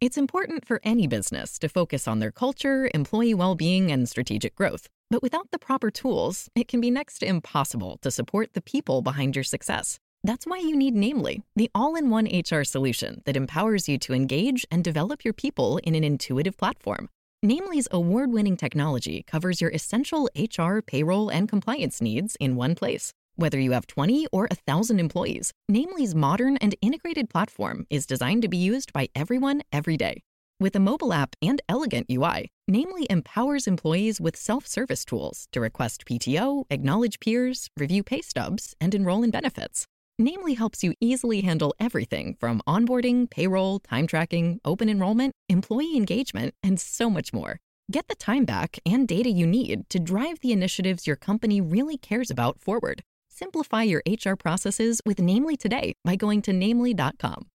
It's important for any business to focus on their culture, employee well being, and strategic growth. But without the proper tools, it can be next to impossible to support the people behind your success. That's why you need Namely, the all in one HR solution that empowers you to engage and develop your people in an intuitive platform. Namely's award winning technology covers your essential HR, payroll, and compliance needs in one place. Whether you have 20 or 1,000 employees, Namely's modern and integrated platform is designed to be used by everyone every day. With a mobile app and elegant UI, Namely empowers employees with self service tools to request PTO, acknowledge peers, review pay stubs, and enroll in benefits. Namely helps you easily handle everything from onboarding, payroll, time tracking, open enrollment, employee engagement, and so much more. Get the time back and data you need to drive the initiatives your company really cares about forward. Simplify your HR processes with Namely today by going to namely.com.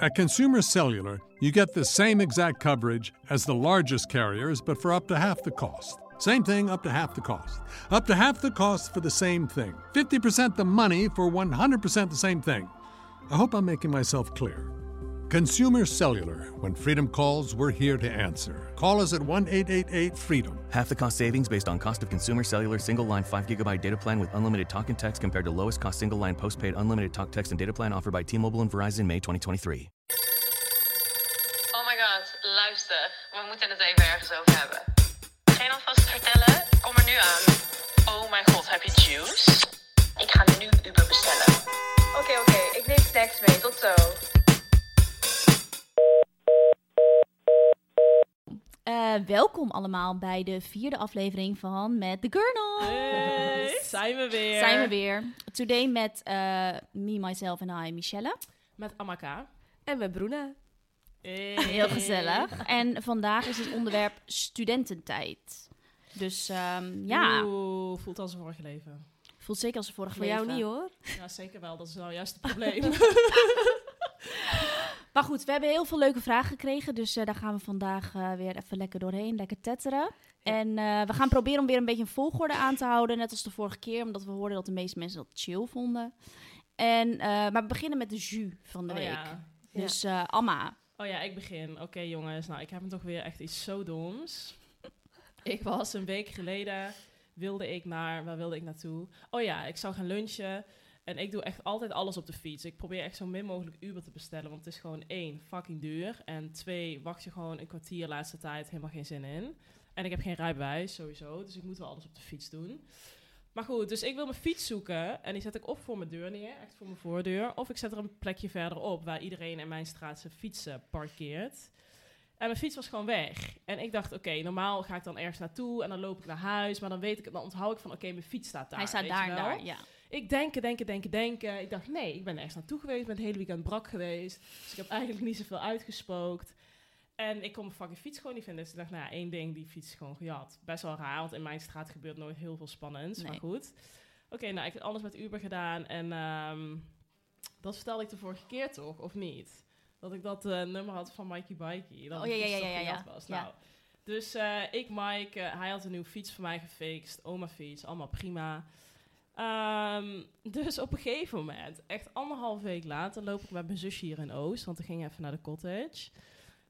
At Consumer Cellular, you get the same exact coverage as the largest carriers, but for up to half the cost. Same thing, up to half the cost. Up to half the cost for the same thing. 50% the money for 100% the same thing. I hope I'm making myself clear. Consumer Cellular. When freedom calls, we're here to answer. Call us at 1 888 freedom. Half the cost savings based on cost of consumer cellular single line 5 gigabyte data plan with unlimited talk and text compared to lowest cost single line postpaid unlimited talk, text, and data plan offered by T Mobile and Verizon May 2023. Oh my god, luister. We moeten het even ergens over hebben. Geen alvast vertellen? Kom er nu aan. Oh mijn god, heb je juice? Ik ga nu Uber bestellen. Oké, oké. Ik neem snacks mee. Tot zo. Eh, welkom allemaal bij de vierde aflevering van Met The Gurnal. Hey, zijn we weer. Zijn we weer. Today met eh, me, myself en I, Michelle. Met Amaka. En met Bruna. Hey. Heel gezellig. En vandaag is het onderwerp studententijd. Dus ehm, ja, Oeh, voelt als een vorige leven. voelt zeker als een vorige Voor jou leven. niet hoor. Ja, zeker wel. Dat is nou juist het probleem. Maar goed, we hebben heel veel leuke vragen gekregen. Dus eh, daar gaan we vandaag eh, weer even lekker doorheen, lekker tetteren. En eh, we gaan proberen om weer een beetje een volgorde aan te houden. Net als de vorige keer, omdat we hoorden dat de meeste mensen dat chill vonden. En, maar we beginnen met de jus van de oh, week. ja. Dus Amma, oh ja, ik begin. Oké jongens, nou ik heb hem toch weer echt iets zo doms. Ik was een week geleden, wilde ik naar, waar wilde ik naartoe? Oh ja, ik zou gaan lunchen. En ik doe echt altijd alles op de fiets. Ik probeer echt zo min mogelijk Uber te bestellen. Want het is gewoon één, fucking duur. En twee, wacht je gewoon een kwartier laatste tijd. Helemaal geen zin in. En ik heb geen rijbewijs, sowieso. Dus ik moet wel alles op de fiets doen. Maar goed, dus ik wil mijn fiets zoeken. En die zet ik of voor mijn deur neer, echt voor mijn voordeur. Of ik zet er een plekje verderop waar iedereen in mijn straat zijn fietsen parkeert. En mijn fiets was gewoon weg. En ik dacht, oké, normaal ga ik dan ergens naartoe en dan loop ik naar huis. Maar dan weet ik, dan onthoud ik van, oké, mijn fiets staat daar. hij staat daar en daar. Ja. Ik denken, denken, denken, denken. Ik dacht, nee, ik ben ergens naartoe geweest. ben het hele weekend brak geweest. Dus ik heb eigenlijk niet zoveel uitgespookt. En ik kon mijn fucking fiets gewoon niet vinden. Dus ik dacht, nou ja, één ding, die fiets is gewoon gejat. Best wel raar, want in mijn straat gebeurt nooit heel veel spannends. Nee. Maar goed. Oké, nou, ik heb alles met Uber gedaan. En ehm, dat vertelde ik de vorige keer toch, of niet? Dat ik dat eh, nummer had van Mikey Bikey. Dat Oh, ja, ja, ja, ja, ja. Was. Ja. Nou, dus eh, ik, Mike, eh, hij had een nieuwe fiets voor mij gefixt. Oma fiets, allemaal prima. Ehm, dus op een gegeven moment, echt anderhalf week later, loop ik met mijn zusje hier in Oost. Want we gingen even naar de cottage.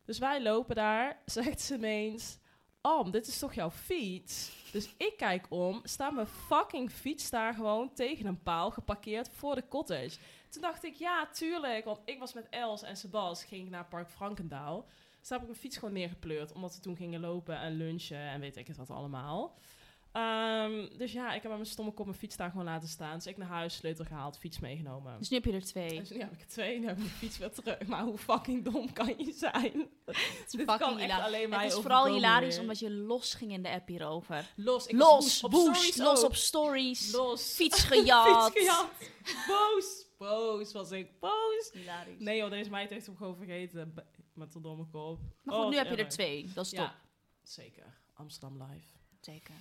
Dus wij lopen daar, zegt ze ineens... Am, dit is toch jouw fiets? Dus ik kijk om, staat mijn fucking fiets daar gewoon tegen een paal geparkeerd voor de cottage. Toen dacht ik, ja, tuurlijk, want ik was met Els en Sebas, ging ik naar Park Frankendaal. Dus daar heb ik mijn fiets gewoon neergepleurd, omdat we toen gingen lopen en lunchen en weet ik het wat allemaal. Ehm, dus ja, ik heb met mijn stomme kop mijn fiets daar gewoon laten staan. Dus ik naar huis, sleutel gehaald, fiets meegenomen. Dus nu heb je er twee. Dus nu heb ik er twee, nu heb ik mijn fiets weer terug. Maar hoe fucking dom kan je zijn? Dit fucking kan echt hilarisch. alleen mij Het is vooral hilarisch weer. omdat je los ging in de app hierover. Los, ik Los, boos. Op boost, stories los ook. op stories. Los. Fiets gejat. Fiets gejat. Boos. Boos was ik. Boos. Hilarisch. Nee joh, deze meid heeft hem gewoon vergeten. Met een domme kop. Maar goed, Oh, nu heb je er twee. Dat is top. Ja, zeker. Amsterdam Live. Zeker.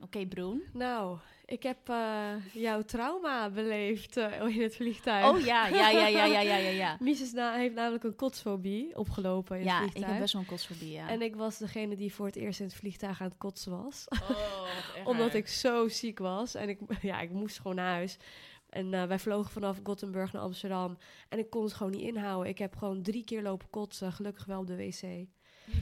Oké, Broen. Nou, ik heb eh, jouw trauma beleefd eh, in het vliegtuig. Oh ja, ja, ja, ja, ja, ja, ja. Ja, Mies is na- heeft namelijk een kotsfobie opgelopen in ja het ik vliegtuig. heb best wel een kostfobie, ja. En ik was degene die voor het eerst in het vliegtuig aan het kotsen was. Oh. Omdat ik zo ziek was. En ik, ja, ik moest gewoon naar huis. En eh, wij vlogen vanaf Gothenburg naar Amsterdam. En ik kon het gewoon niet inhouden. Ik heb gewoon drie keer lopen kotsen. Gelukkig wel op de wc.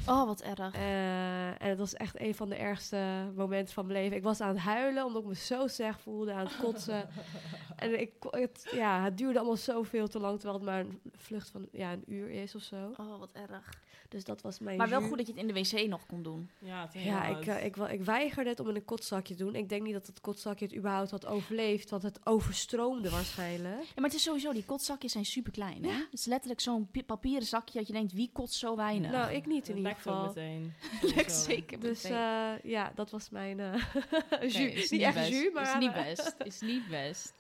Oh, wat erg. Eh, en het was echt een van de ergste momenten van mijn leven. Ik was aan het huilen omdat ik me zo slecht voelde, aan het kotsen. en ik, het, ja, het duurde allemaal zoveel te lang, terwijl het maar een vlucht van ja, een uur is of zo. Oh, wat erg. Dus dat was mijn Maar wel goed dat je het in de wc nog kon doen. Ja, het Ja, ik, eh, ik, ik weigerde het om in een kotzakje te doen. Ik denk niet dat het kotzakje het überhaupt had overleefd, want het overstroomde waarschijnlijk. Ja, maar het is sowieso, die kotzakjes zijn super klein, hè? Het is letterlijk zo'n pi- papieren zakje dat je denkt, wie kotst zo weinig? Nou, ik niet in het ieder geval. meteen. Lekt zeker Dus eh, ja, dat was mijn eh Oké, jus. is niet echt best. jus, maar... Is niet eh, best. Is niet best.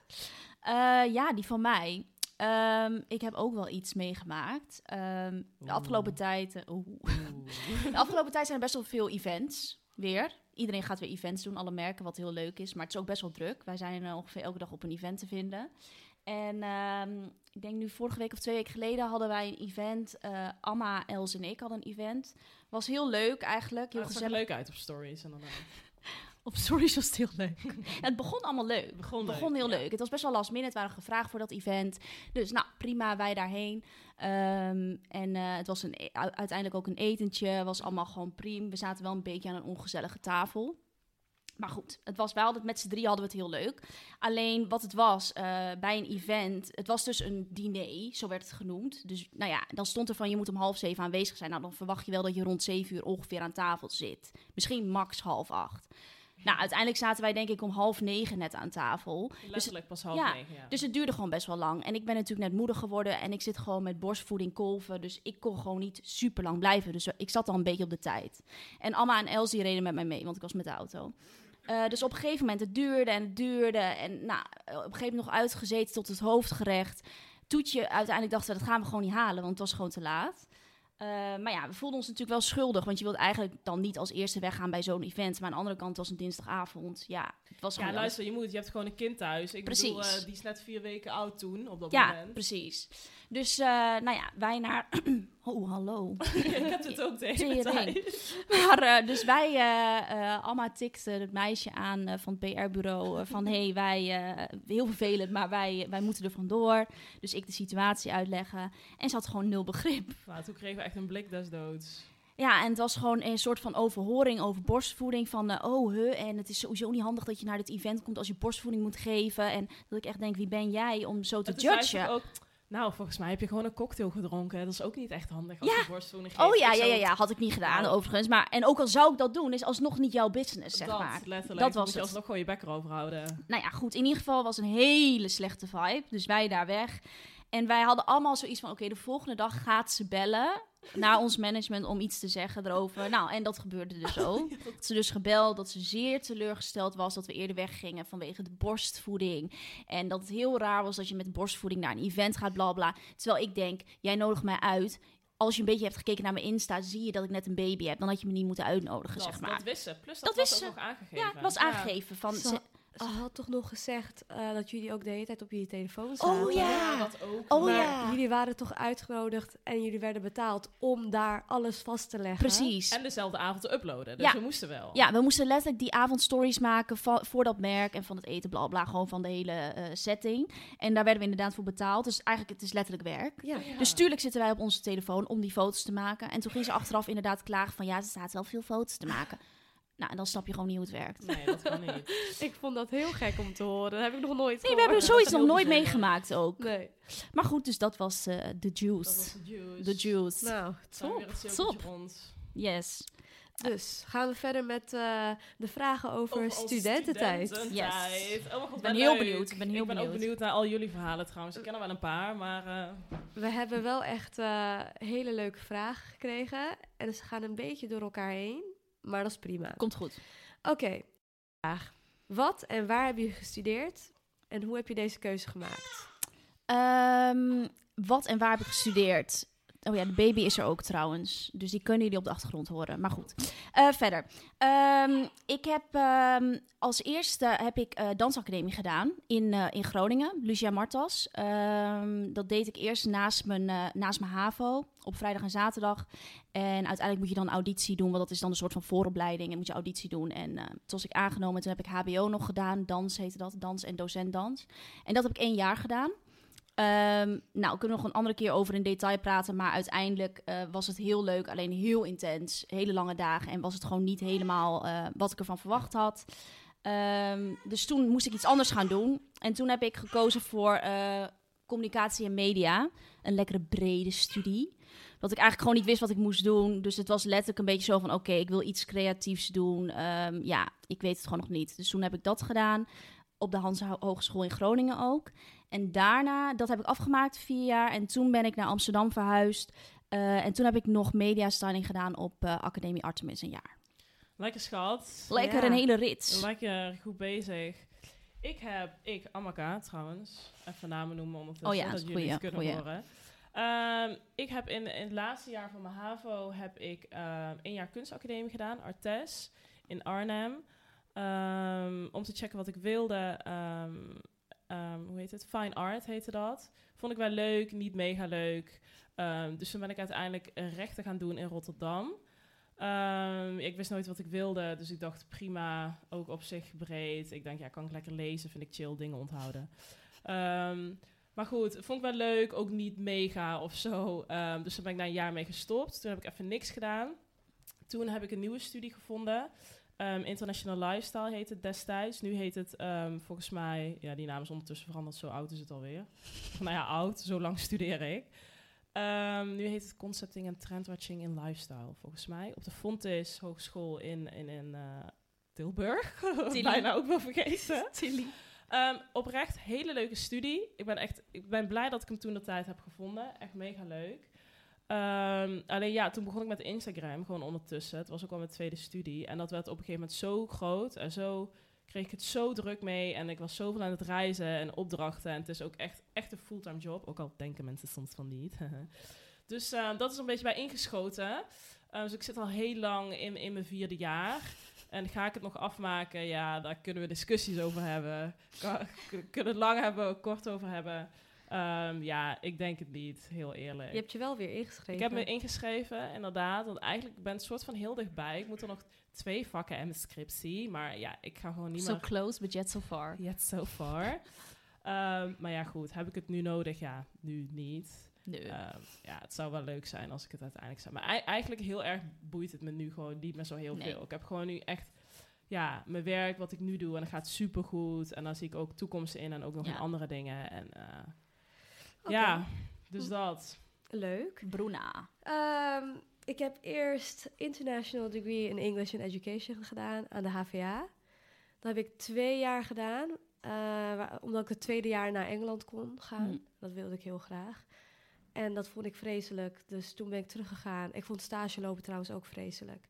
Eh, ja, die van mij. Ehm, ik heb ook wel iets meegemaakt. Ehm, de afgelopen tijd... eh, oeh. De afgelopen tijd zijn er best wel veel events weer. Iedereen gaat weer events doen, alle merken, wat heel leuk is. Maar het is ook best wel druk. Wij zijn eh, ongeveer elke dag op een event te vinden. En ehm, ik denk nu vorige week of twee weken geleden hadden wij een event. eh Amma, Els en ik hadden een event. Was heel leuk eigenlijk, heel Ja, het zag er leuk uit op stories. inderdaad. Op stories was het heel leuk. Ja, het begon allemaal leuk. Het begon begon, leuk, heel ja. leuk. Het was best wel last minute. Waren gevraagd voor dat event. Dus nou, prima, wij daarheen. Ehm, en eh, het was een, e- uiteindelijk ook een etentje. was allemaal gewoon prima. We zaten wel een beetje aan een ongezellige tafel. Maar goed, het was, hadden het met z'n drie hadden we het heel leuk. Alleen wat het was eh, bij een event, het was dus een diner, zo werd het genoemd. Dus nou ja, dan stond er van je moet om half zeven aanwezig zijn. Nou, dan verwacht je wel dat je rond zeven uur ongeveer aan tafel zit. Misschien max half acht. Nou, uiteindelijk zaten wij denk ik om half negen net aan tafel. Letterlijk pas half ja, negen, ja. Dus het duurde gewoon best wel lang. En ik ben natuurlijk net moeder geworden en ik zit gewoon met borstvoeding kolven. Dus ik kon gewoon niet super lang blijven. Dus ik zat al een beetje op de tijd. En Amma en Els die reden met mij mee, want ik was met de auto. Eh, dus op een gegeven moment, het duurde en het duurde. En nou, op een gegeven moment nog uitgezeten tot het hoofdgerecht. Toetje, uiteindelijk dachten we, dat gaan we gewoon niet halen, want het was gewoon te laat. Eh, maar ja, we voelden ons natuurlijk wel schuldig, want je wilt eigenlijk dan niet als eerste weggaan bij zo'n event. Maar aan de andere kant het was een dinsdagavond. Ja, het was gewoon Ja, luister, je moet. Je hebt gewoon een kind thuis. Ik Precies. bedoel, eh, die is net vier weken oud toen, op dat Ja, moment. precies. Dus, eh, nou ja, wij naar... oh, hallo. ik heb het ook tijd. Maar eh, dus wij, eh Alma tikte het meisje aan van het PR-bureau van... hé, hey, wij, heel vervelend, maar wij, wij moeten er vandoor. Dus ik de situatie uitleggen. En ze had gewoon nul begrip. Nou, toen kregen we echt een blik des doods. Ja, en het was gewoon een soort van overhoring over borstvoeding. Van, oh, huh, en het is sowieso niet handig dat je naar dit event komt als je borstvoeding moet geven. En dat ik echt denk, wie ben jij om zo te ze judgen? ook, nou, volgens mij heb je gewoon een cocktail gedronken. Dat is ook niet echt handig als Ja. je borstvoeding geeft. Oh ja, ja, ja, ja, had ik niet gedaan Nou. overigens. Maar, en ook al zou ik dat doen, is alsnog niet jouw business, zeg dat, maar. letterlijk. Dat was moet je het. alsnog gewoon je bek erover houden. Nou ja, goed. In ieder geval was een hele slechte vibe. Dus wij daar weg. En wij hadden allemaal zoiets van: oké, de volgende dag gaat ze bellen naar ons management om iets te zeggen erover. Nou, en dat gebeurde dus ook. Ze dus gebeld dat ze zeer teleurgesteld was dat we eerder weggingen vanwege de borstvoeding. En dat het heel raar was dat je met borstvoeding naar een event gaat, bla bla. Terwijl ik denk: jij nodigt mij uit. Als je een beetje hebt gekeken naar mijn Insta, zie je dat ik net een baby heb. Dan had je me niet moeten uitnodigen, Dat, zeg maar. dat wist ze. Plus dat, Dat was ook ze. nog aangegeven. ja, het was aangegeven van. Ze, ze- ze had toch nog gezegd eh, dat jullie ook de hele tijd op jullie telefoon Oh, zaten? ja. dat ook. Oh, maar ja. jullie waren toch uitgenodigd en jullie werden betaald om daar alles vast te leggen? Precies. En dezelfde avond te uploaden. Dus Ja. we moesten wel. Ja, we moesten letterlijk die avond stories maken van, voor dat merk en van het eten, bla bla, gewoon van de hele eh, setting. En daar werden we inderdaad voor betaald. Dus eigenlijk, het is letterlijk werk. Ja. Dus tuurlijk zitten wij op onze telefoon om die foto's te maken. En toen ging ze achteraf inderdaad klagen van, ja, ze staat wel veel foto's te maken. Nou, en dan snap je gewoon niet hoe het werkt. Nee, dat kan niet. Ik vond dat heel gek om te horen. Dat heb ik nog nooit Nee, we hebben zoiets nog nooit meegemaakt ook. Nee. Maar goed, dus dat was eh, de Dat juice. was de juice. De juice. Nou, top. rond. Yes. dus gaan we verder met eh, de vragen over, studententijd. studententijd. Oh mijn god, Ik ben heel leuk. benieuwd, ik ben heel ook benieuwd. benieuwd naar al jullie verhalen trouwens. Ik ken er wel een paar, maar... eh, We hebben wel echt eh, hele leuke vragen gekregen. En ze gaan een beetje door elkaar heen. Maar dat is prima. Komt goed. Oké. Vraag. Wat en waar heb je gestudeerd? En hoe heb je deze keuze gemaakt? Ehm, wat en waar heb ik gestudeerd? Oh ja, de baby is er ook trouwens. Dus die kunnen jullie op de achtergrond horen. Maar goed. Eh, verder. Ehm, ik heb ehm, als eerste heb ik eh, dansacademie gedaan in, eh, in Groningen. Lucia Martas. Ehm, dat deed ik eerst naast mijn, naast mijn HAVO op vrijdag en zaterdag. En uiteindelijk moet je dan auditie doen, want dat is dan een soort van vooropleiding. En moet je auditie doen. En toen was ik aangenomen. Toen heb ik HBO nog gedaan. Dans heette dat. Dans en docent dans. En dat heb ik één jaar gedaan. Ehm, nou, we kunnen nog een andere keer over in detail praten. Maar uiteindelijk eh, was het heel leuk, alleen heel intens. Hele lange dagen. En was het gewoon niet helemaal eh, wat ik ervan verwacht had. Ehm, dus toen moest ik iets anders gaan doen. En toen heb ik gekozen voor eh, communicatie en media. Een lekkere brede studie. Dat ik eigenlijk gewoon niet wist wat ik moest doen. Dus het was letterlijk een beetje zo van... oké, ik wil iets creatiefs doen. Ehm, ja, ik weet het gewoon nog niet. Dus toen heb ik dat gedaan. Op de Hans Hogeschool in Groningen ook. En daarna, dat heb ik afgemaakt, vier jaar. En toen ben ik naar Amsterdam verhuisd. Eh, en toen heb ik nog media styling gedaan op eh, Academie Artemis een jaar. Lekker schat. Lekker Ja. een hele rit. Lekker, goed bezig. Ik heb, ik, Amaka trouwens, even namen noemen ondertussen, Oh ja, dat jullie het kunnen goeie. horen. Ehm, ik heb in, in het laatste jaar van mijn HAVO heb ik ehm één jaar kunstacademie gedaan, Artes, in Arnhem. Ehm, om te checken wat ik wilde. Ehm, hoe heet het? Fine art heette dat. Vond ik wel leuk, niet mega leuk. Ehm, dus toen ben ik uiteindelijk rechten gaan doen in Rotterdam. Ehm, ik wist nooit wat ik wilde, dus ik dacht prima, ook op zich breed. Ik denk, ja, kan ik lekker lezen, vind ik chill, dingen onthouden. Maar goed, vond ik wel leuk, ook niet mega of zo. Dus daar ben ik na een jaar mee gestopt. Toen heb ik even niks gedaan. Toen heb ik een nieuwe studie gevonden. Ehm, International Lifestyle heet het destijds. Nu heet het ehm, volgens mij, ja, die naam is ondertussen veranderd, zo oud is het alweer. nou ja, oud, zo lang studeer ik. Ehm, nu heet het Concepting en Trendwatching in Lifestyle, volgens mij. Op de Fontes Hogeschool in, in, in eh, Tilburg. Tilly. Bijna ook wel vergeten. Ehm, oprecht, hele leuke studie. Ik ben echt ik ben blij dat ik hem toen de tijd heb gevonden. Echt mega leuk. Ehm, alleen ja, toen begon ik met Instagram, gewoon ondertussen. Het was ook al mijn tweede studie. En dat werd op een gegeven moment zo groot en zo kreeg ik het zo druk mee. En ik was zoveel aan het reizen en opdrachten. En het is ook echt, echt een fulltime job. Ook al denken mensen soms van niet. dus ehm, dat is een beetje bij ingeschoten. Ehm, dus ik zit al heel lang in, in mijn vierde jaar. En ga ik het nog afmaken? Ja, daar kunnen we discussies over hebben. Ka- k- kunnen het lang hebben, kort over hebben. Ehm, ja, ik denk het niet, heel eerlijk. Je hebt je wel weer ingeschreven. Ik heb me ingeschreven, inderdaad. Want eigenlijk ben ik een soort van heel dichtbij. Ik moet er nog twee vakken en mijn scriptie. Maar ja, ik ga gewoon niet So meer... close, but yet so far. Yet so far. Ehm, maar ja, goed. Heb ik het nu nodig? Ja, nu niet. Nee. Ehm, ja, het zou wel leuk zijn als ik het uiteindelijk zou. Maar ei- eigenlijk heel erg boeit het me nu gewoon niet meer zo heel Nee. veel. Ik heb gewoon nu echt ja, mijn werk, wat ik nu doe. En dat gaat supergoed. En dan zie ik ook toekomst in en ook nog Ja. in andere dingen. En eh, Ja, dus dat. Leuk. Bruna. Ehm, ik heb eerst International Degree in English and Education gedaan aan de HVA. Dat heb ik twee jaar gedaan, eh, waar- omdat ik het tweede jaar naar Engeland kon gaan. Hm. Dat wilde ik heel graag. En dat vond ik vreselijk, dus toen ben ik teruggegaan. Ik vond stage lopen trouwens ook vreselijk.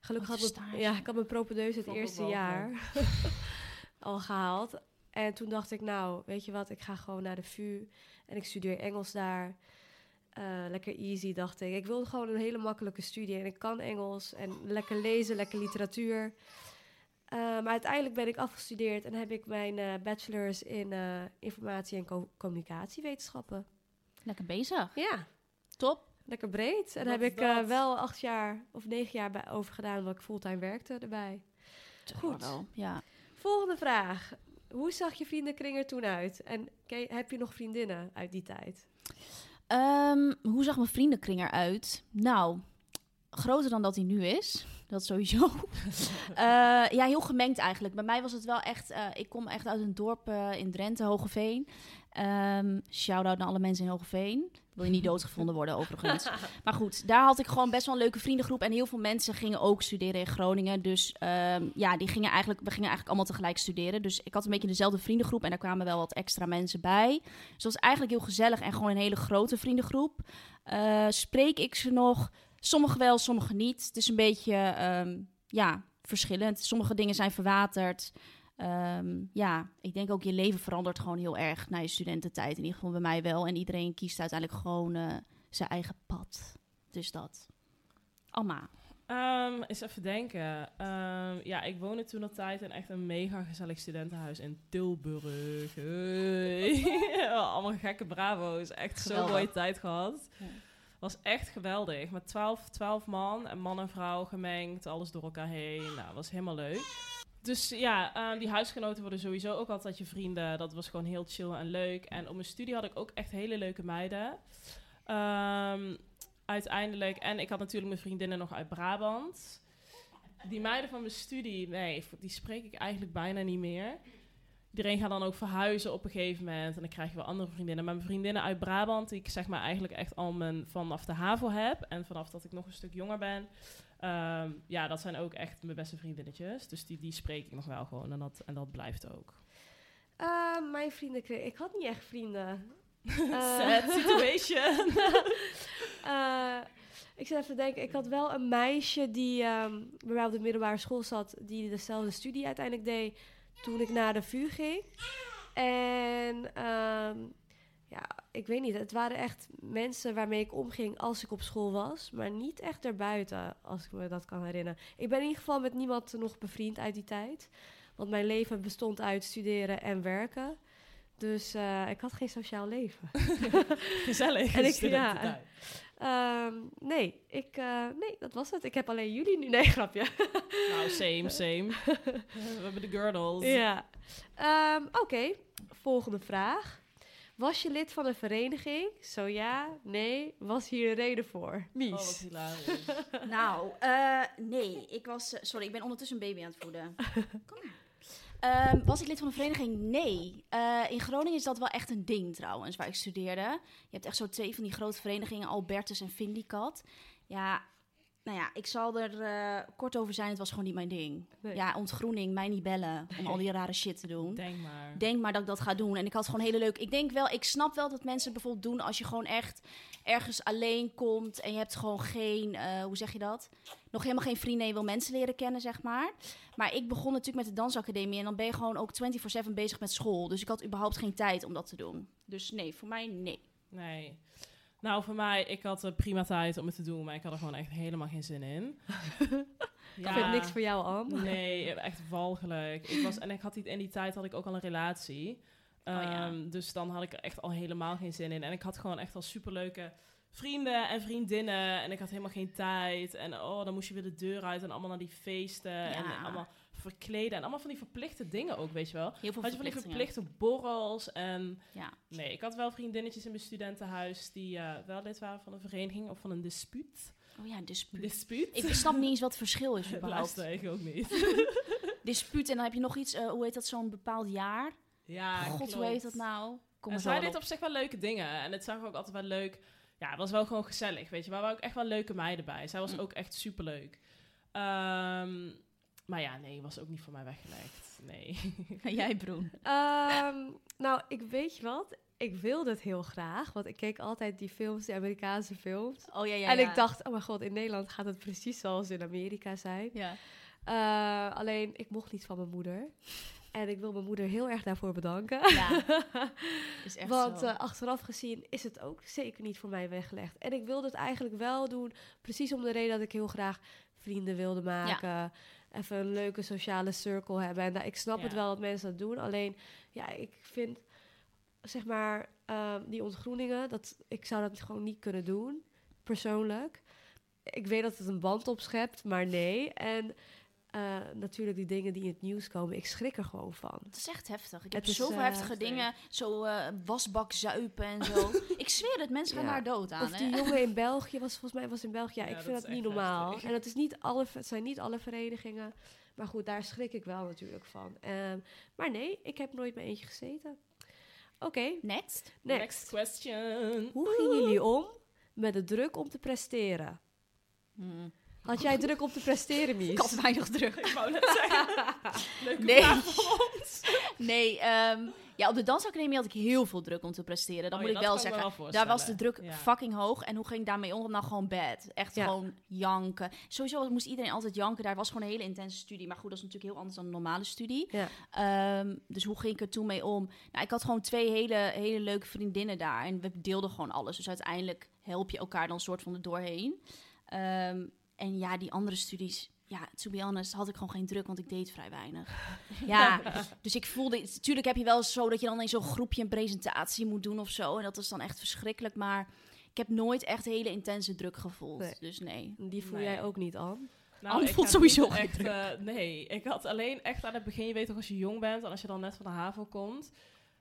Gelukkig had ik, ja, ik had mijn propedeuse het eerste jaar al gehaald. En toen dacht ik, nou, weet je wat, ik ga gewoon naar de VU en ik studeer Engels daar. Eh, lekker easy, dacht ik. Ik wilde gewoon een hele makkelijke studie en ik kan Engels en lekker lezen, lekker literatuur. Eh, maar uiteindelijk ben ik afgestudeerd en heb ik mijn eh, bachelor's in informatie en co- communicatiewetenschappen. Lekker bezig. Ja, Top. lekker breed. En daar heb ik wel acht jaar of negen jaar bij over gedaan, omdat ik fulltime werkte erbij. Goed. Ja. Volgende vraag. Hoe zag je vriendenkring er toen uit? En heb je nog vriendinnen uit die tijd? Ehm, hoe zag mijn vriendenkring eruit? Nou, groter dan dat hij nu is. Dat sowieso. Eh, ja, heel gemengd eigenlijk. Bij mij was het wel echt... eh, ik kom echt uit een dorp eh, in Drenthe, Hogeveen. Ehm Shout-out naar alle mensen in Hogeveen. Wil je niet doodgevonden worden, overigens. Maar goed, daar had ik gewoon best wel een leuke vriendengroep. En heel veel mensen gingen ook studeren in Groningen. Dus ehm, ja, die gingen eigenlijk, we gingen eigenlijk allemaal tegelijk studeren. Dus ik had een beetje dezelfde vriendengroep. En daar kwamen wel wat extra mensen bij. Dus het was eigenlijk heel gezellig en gewoon een hele grote vriendengroep. Spreek ik ze nog? Sommige wel, sommige niet. Het is een beetje, ehm, ja, verschillend. Sommige dingen zijn verwaterd. Ehm, ja, ik denk ook je leven verandert gewoon heel erg na je studententijd. In ieder geval bij mij wel. En iedereen kiest uiteindelijk gewoon eh, zijn eigen pad. Dus dat. Alma. Ehm, eens even denken. Ehm, ja, ik woonde toen een tijd in echt een mega gezellig studentenhuis in Tilburg. Hey. Allemaal gekke bravo's. Echt zo'n mooie tijd gehad. Ja. Was echt geweldig. Met 12, 12 man en man en vrouw gemengd. Alles door elkaar heen. Nou, was helemaal leuk. Dus ja, ehm, die huisgenoten worden sowieso ook altijd je vrienden. Dat was gewoon heel chill en leuk. En op mijn studie had ik ook echt hele leuke meiden. Ehm, uiteindelijk. En ik had natuurlijk mijn vriendinnen nog uit Brabant. Die meiden van mijn studie, nee, die spreek ik eigenlijk bijna niet meer. Iedereen gaat dan ook verhuizen op een gegeven moment. En dan krijg je wel andere vriendinnen. Maar mijn vriendinnen uit Brabant, die ik zeg maar eigenlijk echt al mijn, vanaf de HAVO heb. En vanaf dat ik nog een stuk jonger ben. ehm, ja, dat zijn ook echt mijn beste vriendinnetjes. Dus die, die spreek ik nog wel gewoon. En dat, en dat blijft ook. Eh, mijn vrienden kreeg... Ik had niet echt vrienden. Eh, Sad situation. Eh, ik zit even te denken, ik had wel een meisje die ehm, bij mij op de middelbare school zat, die dezelfde studie uiteindelijk deed toen ik naar de VU ging. En ehm, ja, ik weet niet, het waren echt mensen waarmee ik omging als ik op school was, maar niet echt erbuiten, als ik me dat kan herinneren. Ik ben in ieder geval met niemand nog bevriend uit die tijd, want mijn leven bestond uit studeren en werken. Dus eh, ik had geen sociaal leven. Gezellig. En ik- studententijd. Ehm, nee, ik, eh, nee, dat was het. Ik heb alleen jullie nu. Nee, grapje. Nou, same, same. We hebben de girdles. ja. Ehm, Oké, volgende vraag. Was je lid van een vereniging? Zo ja, nee. Was hier een reden voor? Oh, Mies. wat hilarisch. Nou, eh, nee. Ik was... eh, sorry, ik ben ondertussen een baby aan het voeden. Kom maar. Ehm, was ik lid van een vereniging? Nee. Eh, in Groningen is dat wel echt een ding trouwens, waar ik studeerde. Je hebt echt zo twee van die grote verenigingen, Albertus en Vindicat. Ja, nou ja, ik zal er eh, kort over zijn. Het was gewoon niet mijn ding. Nee. Ja, ontgroening, mij niet bellen om al die rare shit te doen. Denk maar. Denk maar dat ik dat ga doen. En ik had gewoon hele leuk. Ik denk wel, ik snap wel dat mensen bijvoorbeeld doen als je gewoon echt ergens alleen komt en je hebt gewoon geen, eh, hoe zeg je dat? Nog helemaal geen vrienden en je wil mensen leren kennen, zeg maar. Maar ik begon natuurlijk met de dansacademie en dan ben je gewoon ook 24/7 bezig met school. Dus ik had überhaupt geen tijd om dat te doen. Dus nee, voor mij nee. Nee. Nou, voor mij, ik had eh, prima tijd om het te doen, maar ik had er gewoon echt helemaal geen zin in. Ik vind niks voor jou, Am. Nee, echt walgelijk. Ik was, en ik had die, in die tijd had ik ook al een relatie. Oh ja. Ehm, Dus dan had ik er echt al helemaal geen zin in. En ik had gewoon echt al superleuke vrienden en vriendinnen. En ik had helemaal geen tijd. En oh, dan moest je weer de deur uit en allemaal naar die feesten. En Ja. allemaal verkleden. En allemaal van die verplichte dingen ook, weet je wel. Heel veel Had je van die verplichte borrels en... Ja. Nee, ik had wel vriendinnetjes in mijn studentenhuis die eh, wel lid waren van een vereniging of van een dispuut. Oh ja, dispuut. Dispuut? Ik snap niet eens wat het verschil is überhaupt. Luister ik ook niet. Dispuut en dan heb je nog iets, eh, hoe heet dat, zo'n bepaald jaar? Ja, God, hoe heet dat nou? Kom en zij deed op. zich wel leuke dingen. En het zag ook altijd wel leuk. Ja, het was wel gewoon gezellig, weet je. Maar er waren ook echt wel leuke meiden bij. Zij was Mm. ook echt superleuk. Ehm, maar ja, nee, was ook niet voor mij weggelegd. Nee. Jij, Broen. Ehm, nou, ik weet je wat? Ik wilde het heel graag, want ik keek altijd die films, die Amerikaanse films. Oh ja, ja, en ja. ik dacht, oh mijn god, in Nederland gaat het precies zoals in Amerika zijn. Ja. Eh, alleen, ik mocht niet van mijn moeder. En ik wil mijn moeder heel erg daarvoor bedanken. Ja, is echt Want zo. eh, achteraf gezien is het ook zeker niet voor mij weggelegd. En ik wilde het eigenlijk wel doen, precies om de reden dat ik heel graag vrienden wilde maken. Even een leuke sociale circle hebben. En da- ik snap Ja. het wel dat mensen dat doen. Alleen, ja, ik vind, zeg maar, ehm, die ontgroeningen, dat, ik zou dat gewoon niet kunnen doen, persoonlijk. Ik weet dat het een band opschept, maar nee. En eh, natuurlijk die dingen die in het nieuws komen, ik schrik er gewoon van. Het is echt heftig. Ik Het heb is, zoveel eh, heftige heftig. dingen. Zo eh, wasbak zuipen en zo. ik zweer het, mensen gaan Ja. daar dood aan. Of die hè? jongen in België was volgens mij was in België. Ja, Ja, ik dat vind dat niet normaal. heftig. En het, is niet alle, het zijn niet alle verenigingen. Maar goed, daar schrik ik wel natuurlijk van. Ehm, maar nee, ik heb nooit bij eentje gezeten. Oké, Next. next. question. Hoe gingen jullie om met de druk om te presteren? Hmm. Had jij druk om te presteren, Mies? Ik had weinig druk. Ik wou net zeggen. Leuke Nee. vraag voor ons. Nee, ehm, ja, op de dansacademie had ik heel veel druk om te presteren. Dat Oh moet ja, ik wel zeggen. wel Daar was de druk Ja. fucking hoog. En hoe ging ik daarmee om? Nou, gewoon bad. Echt Ja. gewoon janken. Sowieso moest iedereen altijd janken. Daar was gewoon een hele intense studie. Maar goed, dat is natuurlijk heel anders dan een normale studie. Ja. Ehm, dus hoe ging ik er toen mee om? Nou, ik had gewoon twee hele, hele leuke vriendinnen daar. En we deelden gewoon alles. Dus uiteindelijk help je elkaar dan soort van er doorheen. Ehm, en ja, die andere studies, ja, to be honest, had ik gewoon geen druk, want ik deed vrij weinig. ja, dus ik voelde, natuurlijk heb je wel zo dat je dan in zo'n groepje een presentatie moet doen of zo. En dat is dan echt verschrikkelijk, maar ik heb nooit echt hele intense druk gevoeld. Nee. Dus nee. Die voel Nee. jij ook niet aan. Nou, Anne ik voelt sowieso echt, eh, nee, ik had alleen echt aan het begin, je weet toch als je jong bent en als je dan net van de HAVO komt,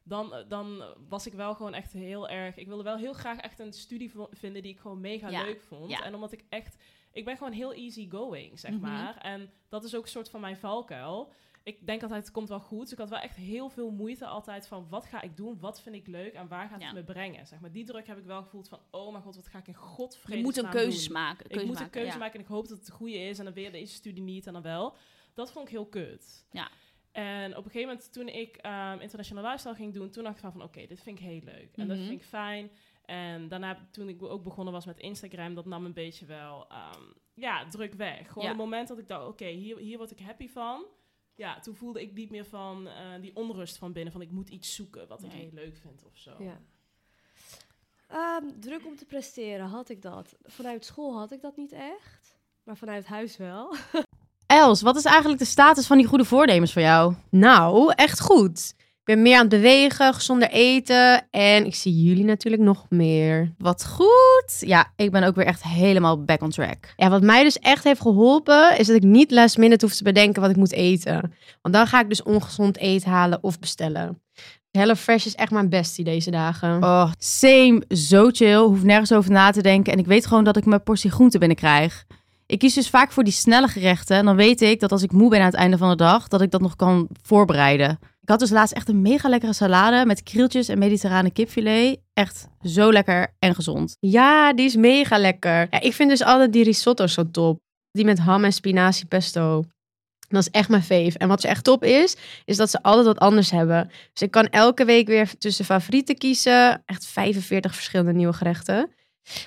dan, eh, dan was ik wel gewoon echt heel erg, ik wilde wel heel graag echt een studie vinden die ik gewoon mega Ja, leuk vond. ja. En omdat ik echt, ik ben gewoon heel easy going, zeg Mhm. maar. En dat is ook een soort van mijn valkuil. Ik denk altijd, het komt wel goed. Dus ik had wel echt heel veel moeite altijd van, wat ga ik doen? Wat vind ik leuk? En waar gaat Ja. het me brengen? Zeg maar, die druk heb ik wel gevoeld van, oh mijn god, wat ga ik in godsvrede Je moet een keuze maken. ik keuze moet een keuze ja. maken en ik hoop dat het de goede is. En dan weer deze studie niet en dan wel. Dat vond ik heel kut. Ja. En op een gegeven moment, toen ik ehm international lifestyle ging doen, toen dacht ik van, van oké, dit vind ik heel leuk. En dat Mhm. vind ik fijn. En daarna, toen ik ook begonnen was met Instagram, dat nam een beetje wel, ehm, ja, druk weg. Gewoon Ja. het moment dat ik dacht, oké, hier, hier word ik happy van. Ja, toen voelde ik niet meer van eh, die onrust van binnen, van ik moet iets zoeken wat ik heel leuk vind of zo. Ja. Ehm, druk om te presteren, had ik dat. Vanuit school had ik dat niet echt. Maar vanuit huis wel. Els, wat is eigenlijk de status van die goede voornemens voor jou? Nou, echt goed. Ik ben meer aan het bewegen, gezonder eten en ik zie jullie natuurlijk nog meer. Wat goed. Ja, ik ben ook weer echt helemaal back on track. Ja, wat mij dus echt heeft geholpen, is dat ik niet last minute hoef te bedenken wat ik moet eten. Want dan ga ik dus ongezond eten halen of bestellen. HelloFresh is echt mijn bestie deze dagen. Oh, same, zo chill. Hoef nergens over na te denken. En ik weet gewoon dat ik mijn portie groente binnenkrijg. Ik kies dus vaak voor die snelle gerechten. En dan weet ik dat als ik moe ben aan het einde van de dag, dat ik dat nog kan voorbereiden. Ik had dus laatst echt een mega lekkere salade met krieltjes en mediterrane kipfilet. Echt zo lekker en gezond. Ja, die is mega lekker. Ja, ik vind dus altijd die risotto zo top. Die met ham en spinazie pesto. Dat is echt mijn fave. En wat ze echt top is, is dat ze altijd wat anders hebben. Dus ik kan elke week weer tussen favorieten kiezen. Echt 45 verschillende nieuwe gerechten.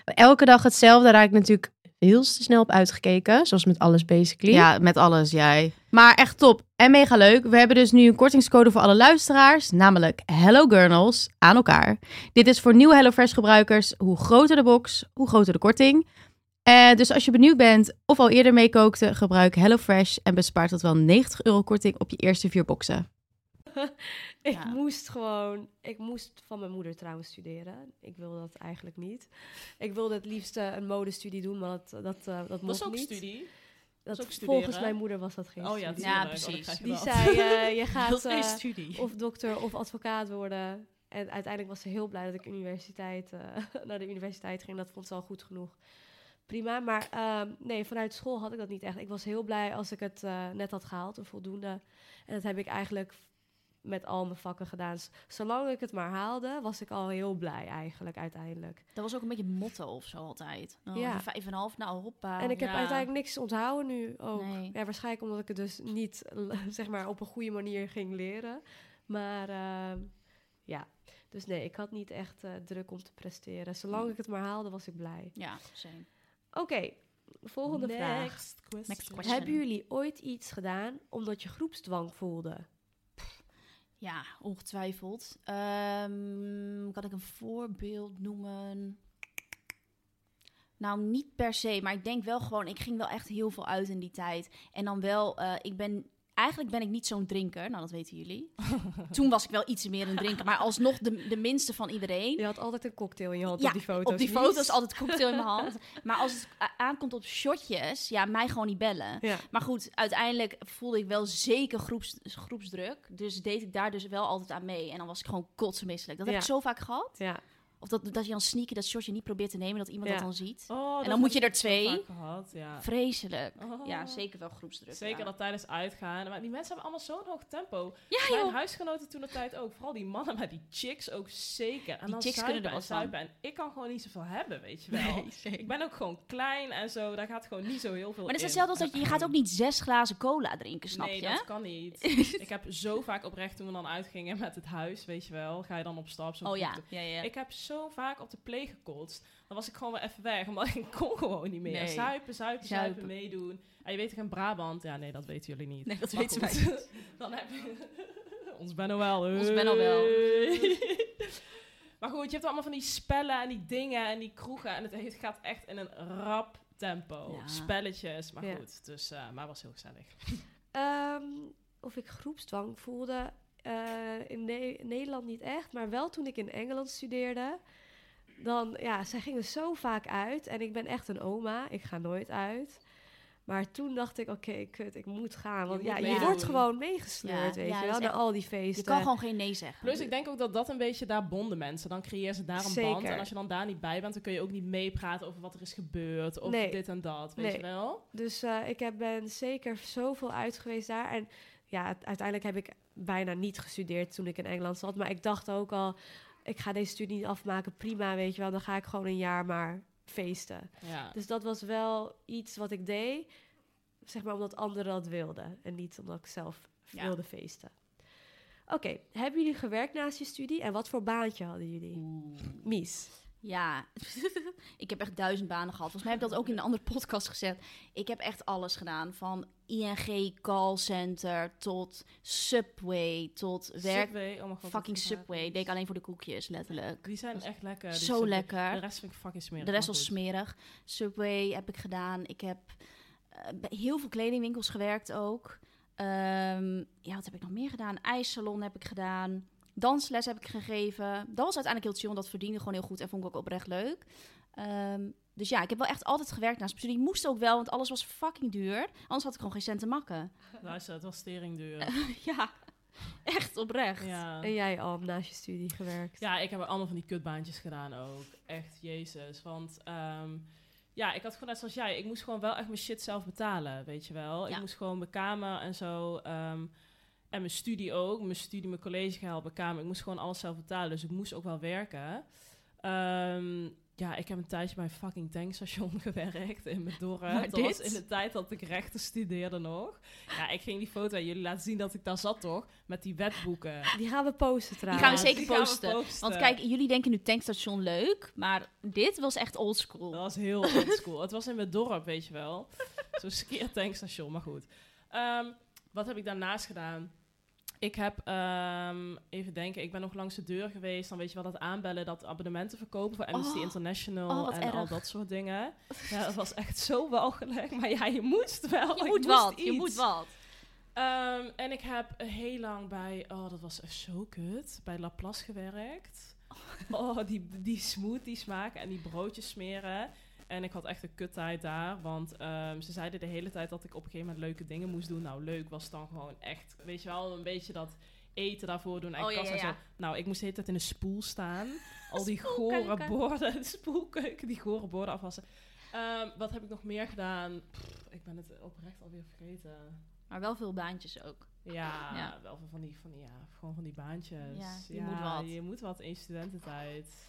Elke dag hetzelfde, raak ik natuurlijk heel snel op uitgekeken. Zoals met alles basically. Ja, met alles jij. Maar echt top en mega leuk. We hebben dus nu een kortingscode voor alle luisteraars, namelijk Hello Gurnals aan elkaar. Dit is voor nieuwe HelloFresh gebruikers. Hoe groter de box, hoe groter de korting. Eh, dus als je benieuwd bent of al eerder meekookte, gebruik HelloFresh en bespaart tot wel 90 euro korting op je eerste vier boxen. ik Ja. moest gewoon... Ik moest van mijn moeder trouwens studeren. Ik wilde dat eigenlijk niet. Ik wilde het liefst een modestudie doen, maar dat, dat, eh, dat Dat mocht is ook niet. studie. Dat, ook volgens mijn moeder was dat geen Oh ja, studie. Ja. Oh, precies. Die zei, eh, je gaat eh, of dokter of advocaat worden. En uiteindelijk was ze heel blij dat ik universiteit, eh, naar de universiteit ging. Dat vond ze al goed genoeg. Prima, maar ehm, nee, vanuit school had ik dat niet echt. Ik was heel blij als ik het eh, net had gehaald, een voldoende. En dat heb ik eigenlijk met al mijn vakken gedaan. Zolang ik het maar haalde, was ik al heel blij eigenlijk uiteindelijk. Dat was ook een beetje motto of zo altijd. Oh, Ja. Vijf en een half, nou hoppa. en ik heb Ja. uiteindelijk niks onthouden nu ook. Nee. Ja, waarschijnlijk omdat ik het dus niet zeg maar op een goede manier ging leren. Maar ehm, ja, dus nee, ik had niet echt eh, druk om te presteren. Zolang ik het maar haalde, was ik blij. Ja, same. Oké, volgende vraag. Next question. Next question. Hebben jullie ooit iets gedaan omdat je groepsdwang voelde? Ja, ongetwijfeld. Ehm, kan ik een voorbeeld noemen? Nou, niet per se, maar ik denk wel gewoon, ik ging wel echt heel veel uit in die tijd. En dan wel, eh, ik ben, eigenlijk ben ik niet zo'n drinker, nou dat weten jullie. Toen was ik wel iets meer een drinker, maar alsnog de, de minste van iedereen. Je had altijd een cocktail in je hand Ja, op die foto's. Op die niet? foto's altijd cocktail in mijn hand. Maar als het aankomt op shotjes, ja, mij gewoon niet bellen. Ja. Maar goed, uiteindelijk voelde ik wel zeker groeps, groepsdruk. Dus deed ik daar dus wel altijd aan mee. En dan was ik gewoon kotsmisselijk. Dat heb Ja. ik zo vaak gehad. Ja, Of dat, dat je dan sneaky dat shotje niet probeert te nemen, dat iemand Ja. dat dan ziet. Oh, dat dan moet je er twee. Gehad, ja. Vreselijk. Oh. Ja, zeker wel groepsdruk. Zeker ja. dat tijdens uitgaan. Maar die mensen hebben allemaal zo'n hoog tempo. Ja, Mijn huisgenoten toen de tijd ook. Vooral die mannen, maar die chicks ook zeker. En Die dan chicks kunnen er en van. zuipen. En ik kan gewoon niet zoveel hebben, weet je wel. Ik ben ook gewoon klein en zo. Daar gaat gewoon niet zo heel veel Maar dat is hetzelfde als dat je, je gaat ook niet zes glazen cola drinken, snap nee, je? dat kan niet. ik heb zo vaak oprecht toen we dan uitgingen met het huis, weet je wel. Ga je dan op stap. Zo oh ja. ja, ja. Ik heb zo vaak op de pleeg gekotst. Dan was ik gewoon weer even weg, omdat ik kon gewoon niet meer. Nee. Zuipen, zuipen, zuipen, meedoen. En je weet toch in Brabant? Ja, nee, dat weten jullie niet. Nee, dat weten wij goed. Dan heb je... Ons Benno wel. Ons Benno wel. Maar goed, je hebt allemaal van die spellen en die dingen en die kroegen. En het gaat echt in een rap tempo. Ja. Spelletjes, maar Ja. goed. Dus, eh, maar was heel gezellig. Ehm, of ik groepsdwang voelde eh, in Ne- Nederland niet echt, maar wel toen ik in Engeland studeerde. Dan, ja, zij gingen zo vaak uit en ik ben echt een oma. Ik ga nooit uit. Maar toen dacht ik, oké, kut, ik moet gaan. Want moet ja, je wordt gewoon meegesleurd, Ja, weet ja, je wel, naar echt- al die feesten. Je kan gewoon geen nee zeggen. Plus, ik denk ook dat dat een beetje daar bonden mensen. Dan creëer ze daar een band. En als je dan daar niet bij bent, dan kun je ook niet meepraten over wat er is gebeurd. Of Nee. dit en dat, weet Nee. je wel? Dus eh, ik heb, ben zeker zoveel uit geweest daar. En ja, uiteindelijk heb ik bijna niet gestudeerd toen ik in Engeland zat. Maar ik dacht ook al, ik ga deze studie niet afmaken. Prima, weet je wel. Dan ga ik gewoon een jaar maar feesten. Ja. Dus dat was wel iets wat ik deed. Zeg maar omdat anderen dat wilden. En niet omdat ik zelf Ja. wilde feesten. Oké, hebben jullie gewerkt naast je studie? En wat voor baantje hadden jullie? Mies. Ja, ik heb echt duizend banen gehad. Volgens mij heb ik dat ook in een andere podcast gezet. Ik heb echt alles gedaan. Van ING callcenter tot Subway tot werk. Subway, oh god. fucking Subway. Deed ik alleen voor de koekjes, letterlijk. Die zijn echt lekker. die Zo Subway. lekker. De rest vind ik fucking smerig. De rest was smerig. Subway heb ik gedaan. Ik heb eh, heel veel kledingwinkels gewerkt ook. Ehm, ja, wat heb ik nog meer gedaan? IJssalon heb ik gedaan. Dansles heb ik gegeven. Dat was uiteindelijk heel chill, want dat verdiende gewoon heel goed en vond ik ook oprecht leuk. Ehm, dus ja, ik heb wel echt altijd gewerkt naast mijn studie. Moest ook wel, want alles was fucking duur. Anders had ik gewoon geen cent te makken. Luister, het was steringduur. ja, echt oprecht. ja. En jij al naast je studie gewerkt? Ja, ik heb allemaal van die kutbaantjes gedaan ook. Echt, jezus. Want ehm, ja, ik had gewoon net zoals jij, ik moest gewoon wel echt mijn shit zelf betalen, weet je wel. Ja. Ik moest gewoon mijn kamer en zo, ehm, en mijn studie ook. Mijn studie, mijn collegegeld, mijn kamer. Ik moest gewoon alles zelf betalen, dus ik moest ook wel werken. Ehm, ja, ik heb een tijdje bij een fucking tankstation gewerkt in mijn dorp. Maar dat was dit? in de tijd dat ik rechten studeerde nog. Ja, ik ging die foto aan jullie laten zien dat ik daar zat toch, met die wetboeken. Die gaan we posten Die trouwens. gaan we zeker die gaan we posten. posten. Want kijk, jullie denken nu tankstation leuk, maar dit was echt Dat oldschool. was heel oldschool. het was in mijn dorp, weet je wel. Zo'n skier-tankstation, maar goed. Ehm, wat heb ik daarnaast gedaan? Ik heb, ehm, even denken, ik ben nog langs de deur geweest. Dan weet je wel, dat aanbellen, dat abonnementen verkopen voor Amnesty Oh. International Oh, en al dat soort dingen. Ja, dat was echt zo walgelijk. Maar ja, je moest wel. Je moet wat, je moet wat. En ik heb heel lang bij, oh dat was echt zo kut, bij Laplace gewerkt. Oh, die, die smoothies maken en die broodjes smeren. En ik had echt een kuttijd daar, want ehm, ze zeiden de hele tijd dat ik op een gegeven moment leuke dingen moest doen. Nou, leuk was dan gewoon echt, weet je wel, een beetje dat eten daarvoor doen. En Oh, ja. Nou, ik moest de hele tijd in de spoel staan. Al die gore borden, de spoelkeuken, die gore borden afwassen. Ehm, wat heb ik nog meer gedaan? Pff, ik ben het oprecht alweer vergeten. Maar wel veel baantjes ook. Ja, Ja. wel van die, van die, ja, gewoon van die baantjes. Ja, je moet wat. Je moet wat in studententijd.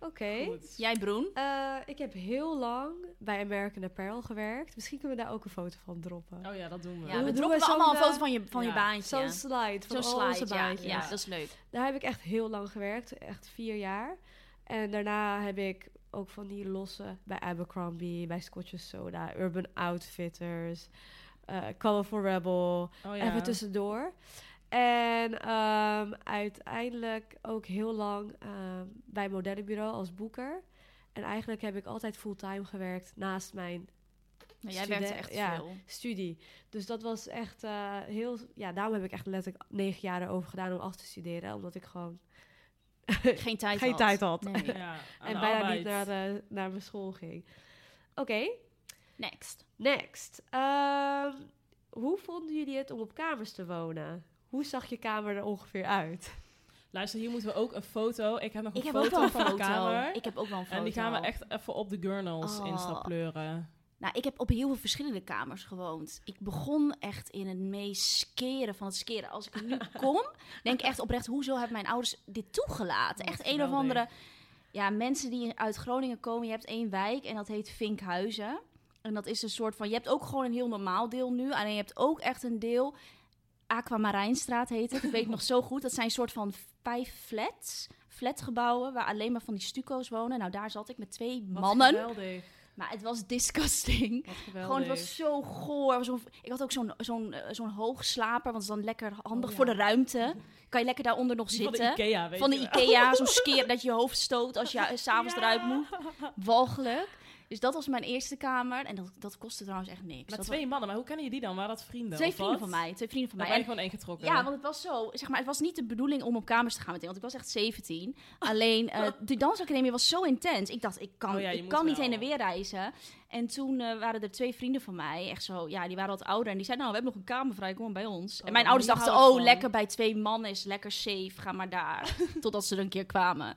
Oké. Jij, Broen? Eh, ik heb heel lang bij American Apparel gewerkt. Misschien kunnen we daar ook een foto van droppen. Oh ja, dat doen we. Ja, we we droppen allemaal een eh, foto van je, van je baantje. Zo'n slide van Zo'n onze slide, ja, baantjes. ja, dat is leuk. Daar heb ik echt heel lang gewerkt. Echt vier jaar. En daarna heb ik ook van die losse bij Abercrombie, bij Scotch Soda, Urban Outfitters, eh Colorful Rebel. Oh ja. Even tussendoor. En ehm, uiteindelijk ook heel lang ehm, bij een modellenbureau als boeker. En eigenlijk heb ik altijd fulltime gewerkt naast mijn Maar jij werkte echt ja. veel. studie. Dus dat was echt eh, heel... Ja, daarom heb ik echt letterlijk negen jaar erover gedaan om af te studeren. Omdat ik gewoon Geen tijd geen had. tijd had. Nee. Ja, en bijna arbeid. niet naar, de, naar mijn school ging. Oké, Next. next. Ehm, hoe vonden jullie het om op kamers te wonen? Hoe zag je kamer er ongeveer uit? Luister, hier moeten we ook een foto. Ik heb nog een Ik heb foto ook wel een van de foto. kamer. Ik heb ook wel een foto. en die gaan we echt even op de Gurnals Oh. Insta pleuren. Nou, ik heb op heel veel verschillende kamers gewoond. Ik begon echt in het meest skeren van het skeren. Als ik nu kom, denk ik echt oprecht, hoezo hebben mijn ouders dit toegelaten? Echt een of andere... Ja, mensen die uit Groningen komen, je hebt één wijk en dat heet Vinkhuizen. En dat is een soort van, je hebt ook gewoon een heel normaal deel nu. Alleen je hebt ook echt een deel, Aquamarijnstraat heet het. Ik weet het nog zo goed. Dat zijn een soort van vijf flats, flatgebouwen, waar alleen maar van die stuco's wonen. Nou, daar zat ik met twee Wat mannen geweldig. Maar het was disgusting. Gewoon, het was zo goor. Ik had ook zo'n zo'n eh, zo'n hoogslaper, want het is dan lekker handig Oh, voor ja. de ruimte. Kan je lekker daaronder nog Die van de zitten. Ikea, weet Van de. Ikea, zo'n skeer dat je je hoofd stoot als je eh, s'avonds eruit moet. Walgelijk. Dus dat was mijn eerste kamer. En dat, dat kostte trouwens echt niks. Met Dat twee mannen, maar hoe kennen je die dan? Waren dat vrienden? twee vrienden van mij. Twee vrienden van Daar mij. En- gewoon ingetrokken. ja, want het was zo, zeg maar, het was niet de bedoeling om op kamers te gaan meteen, want ik was echt 17. Alleen, eh de dansacademie was zo intens. Ik dacht, ik kan, Oh ja, ik kan niet heen en weer reizen. En toen eh, waren er twee vrienden van mij, echt zo, ja, die waren wat ouder. En die zeiden, nou, we hebben nog een kamer vrij, kom maar bij ons. Oh, en mijn maar ouders dachten, oh, van. lekker bij twee mannen is lekker safe, ga maar daar. Totdat ze er een keer kwamen.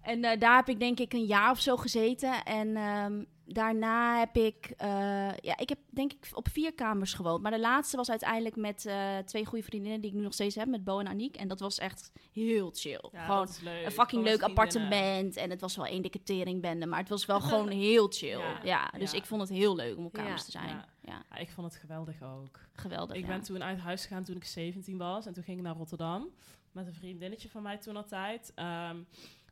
En eh, daar heb ik denk ik een jaar of zo gezeten. En ehm, daarna heb ik, eh, ja, ik heb denk ik op vier kamers gewoond. Maar de laatste was uiteindelijk met eh, twee goede vriendinnen die ik nu nog steeds heb, met Bo en Aniek. En dat was echt heel chill. Ja, gewoon leuk. een fucking Gewoon leuk appartement. En het was wel één dikke teringbende, maar het was wel gewoon heel chill. Ja, Ja, dus ja. ik vond het heel leuk om op kamers te zijn. ja. Ik vond het geweldig ook. geweldig. Ik ben toen uit huis gegaan toen ik 17 was. En toen ging ik naar Rotterdam. Met een vriendinnetje van mij toen altijd. Ehm,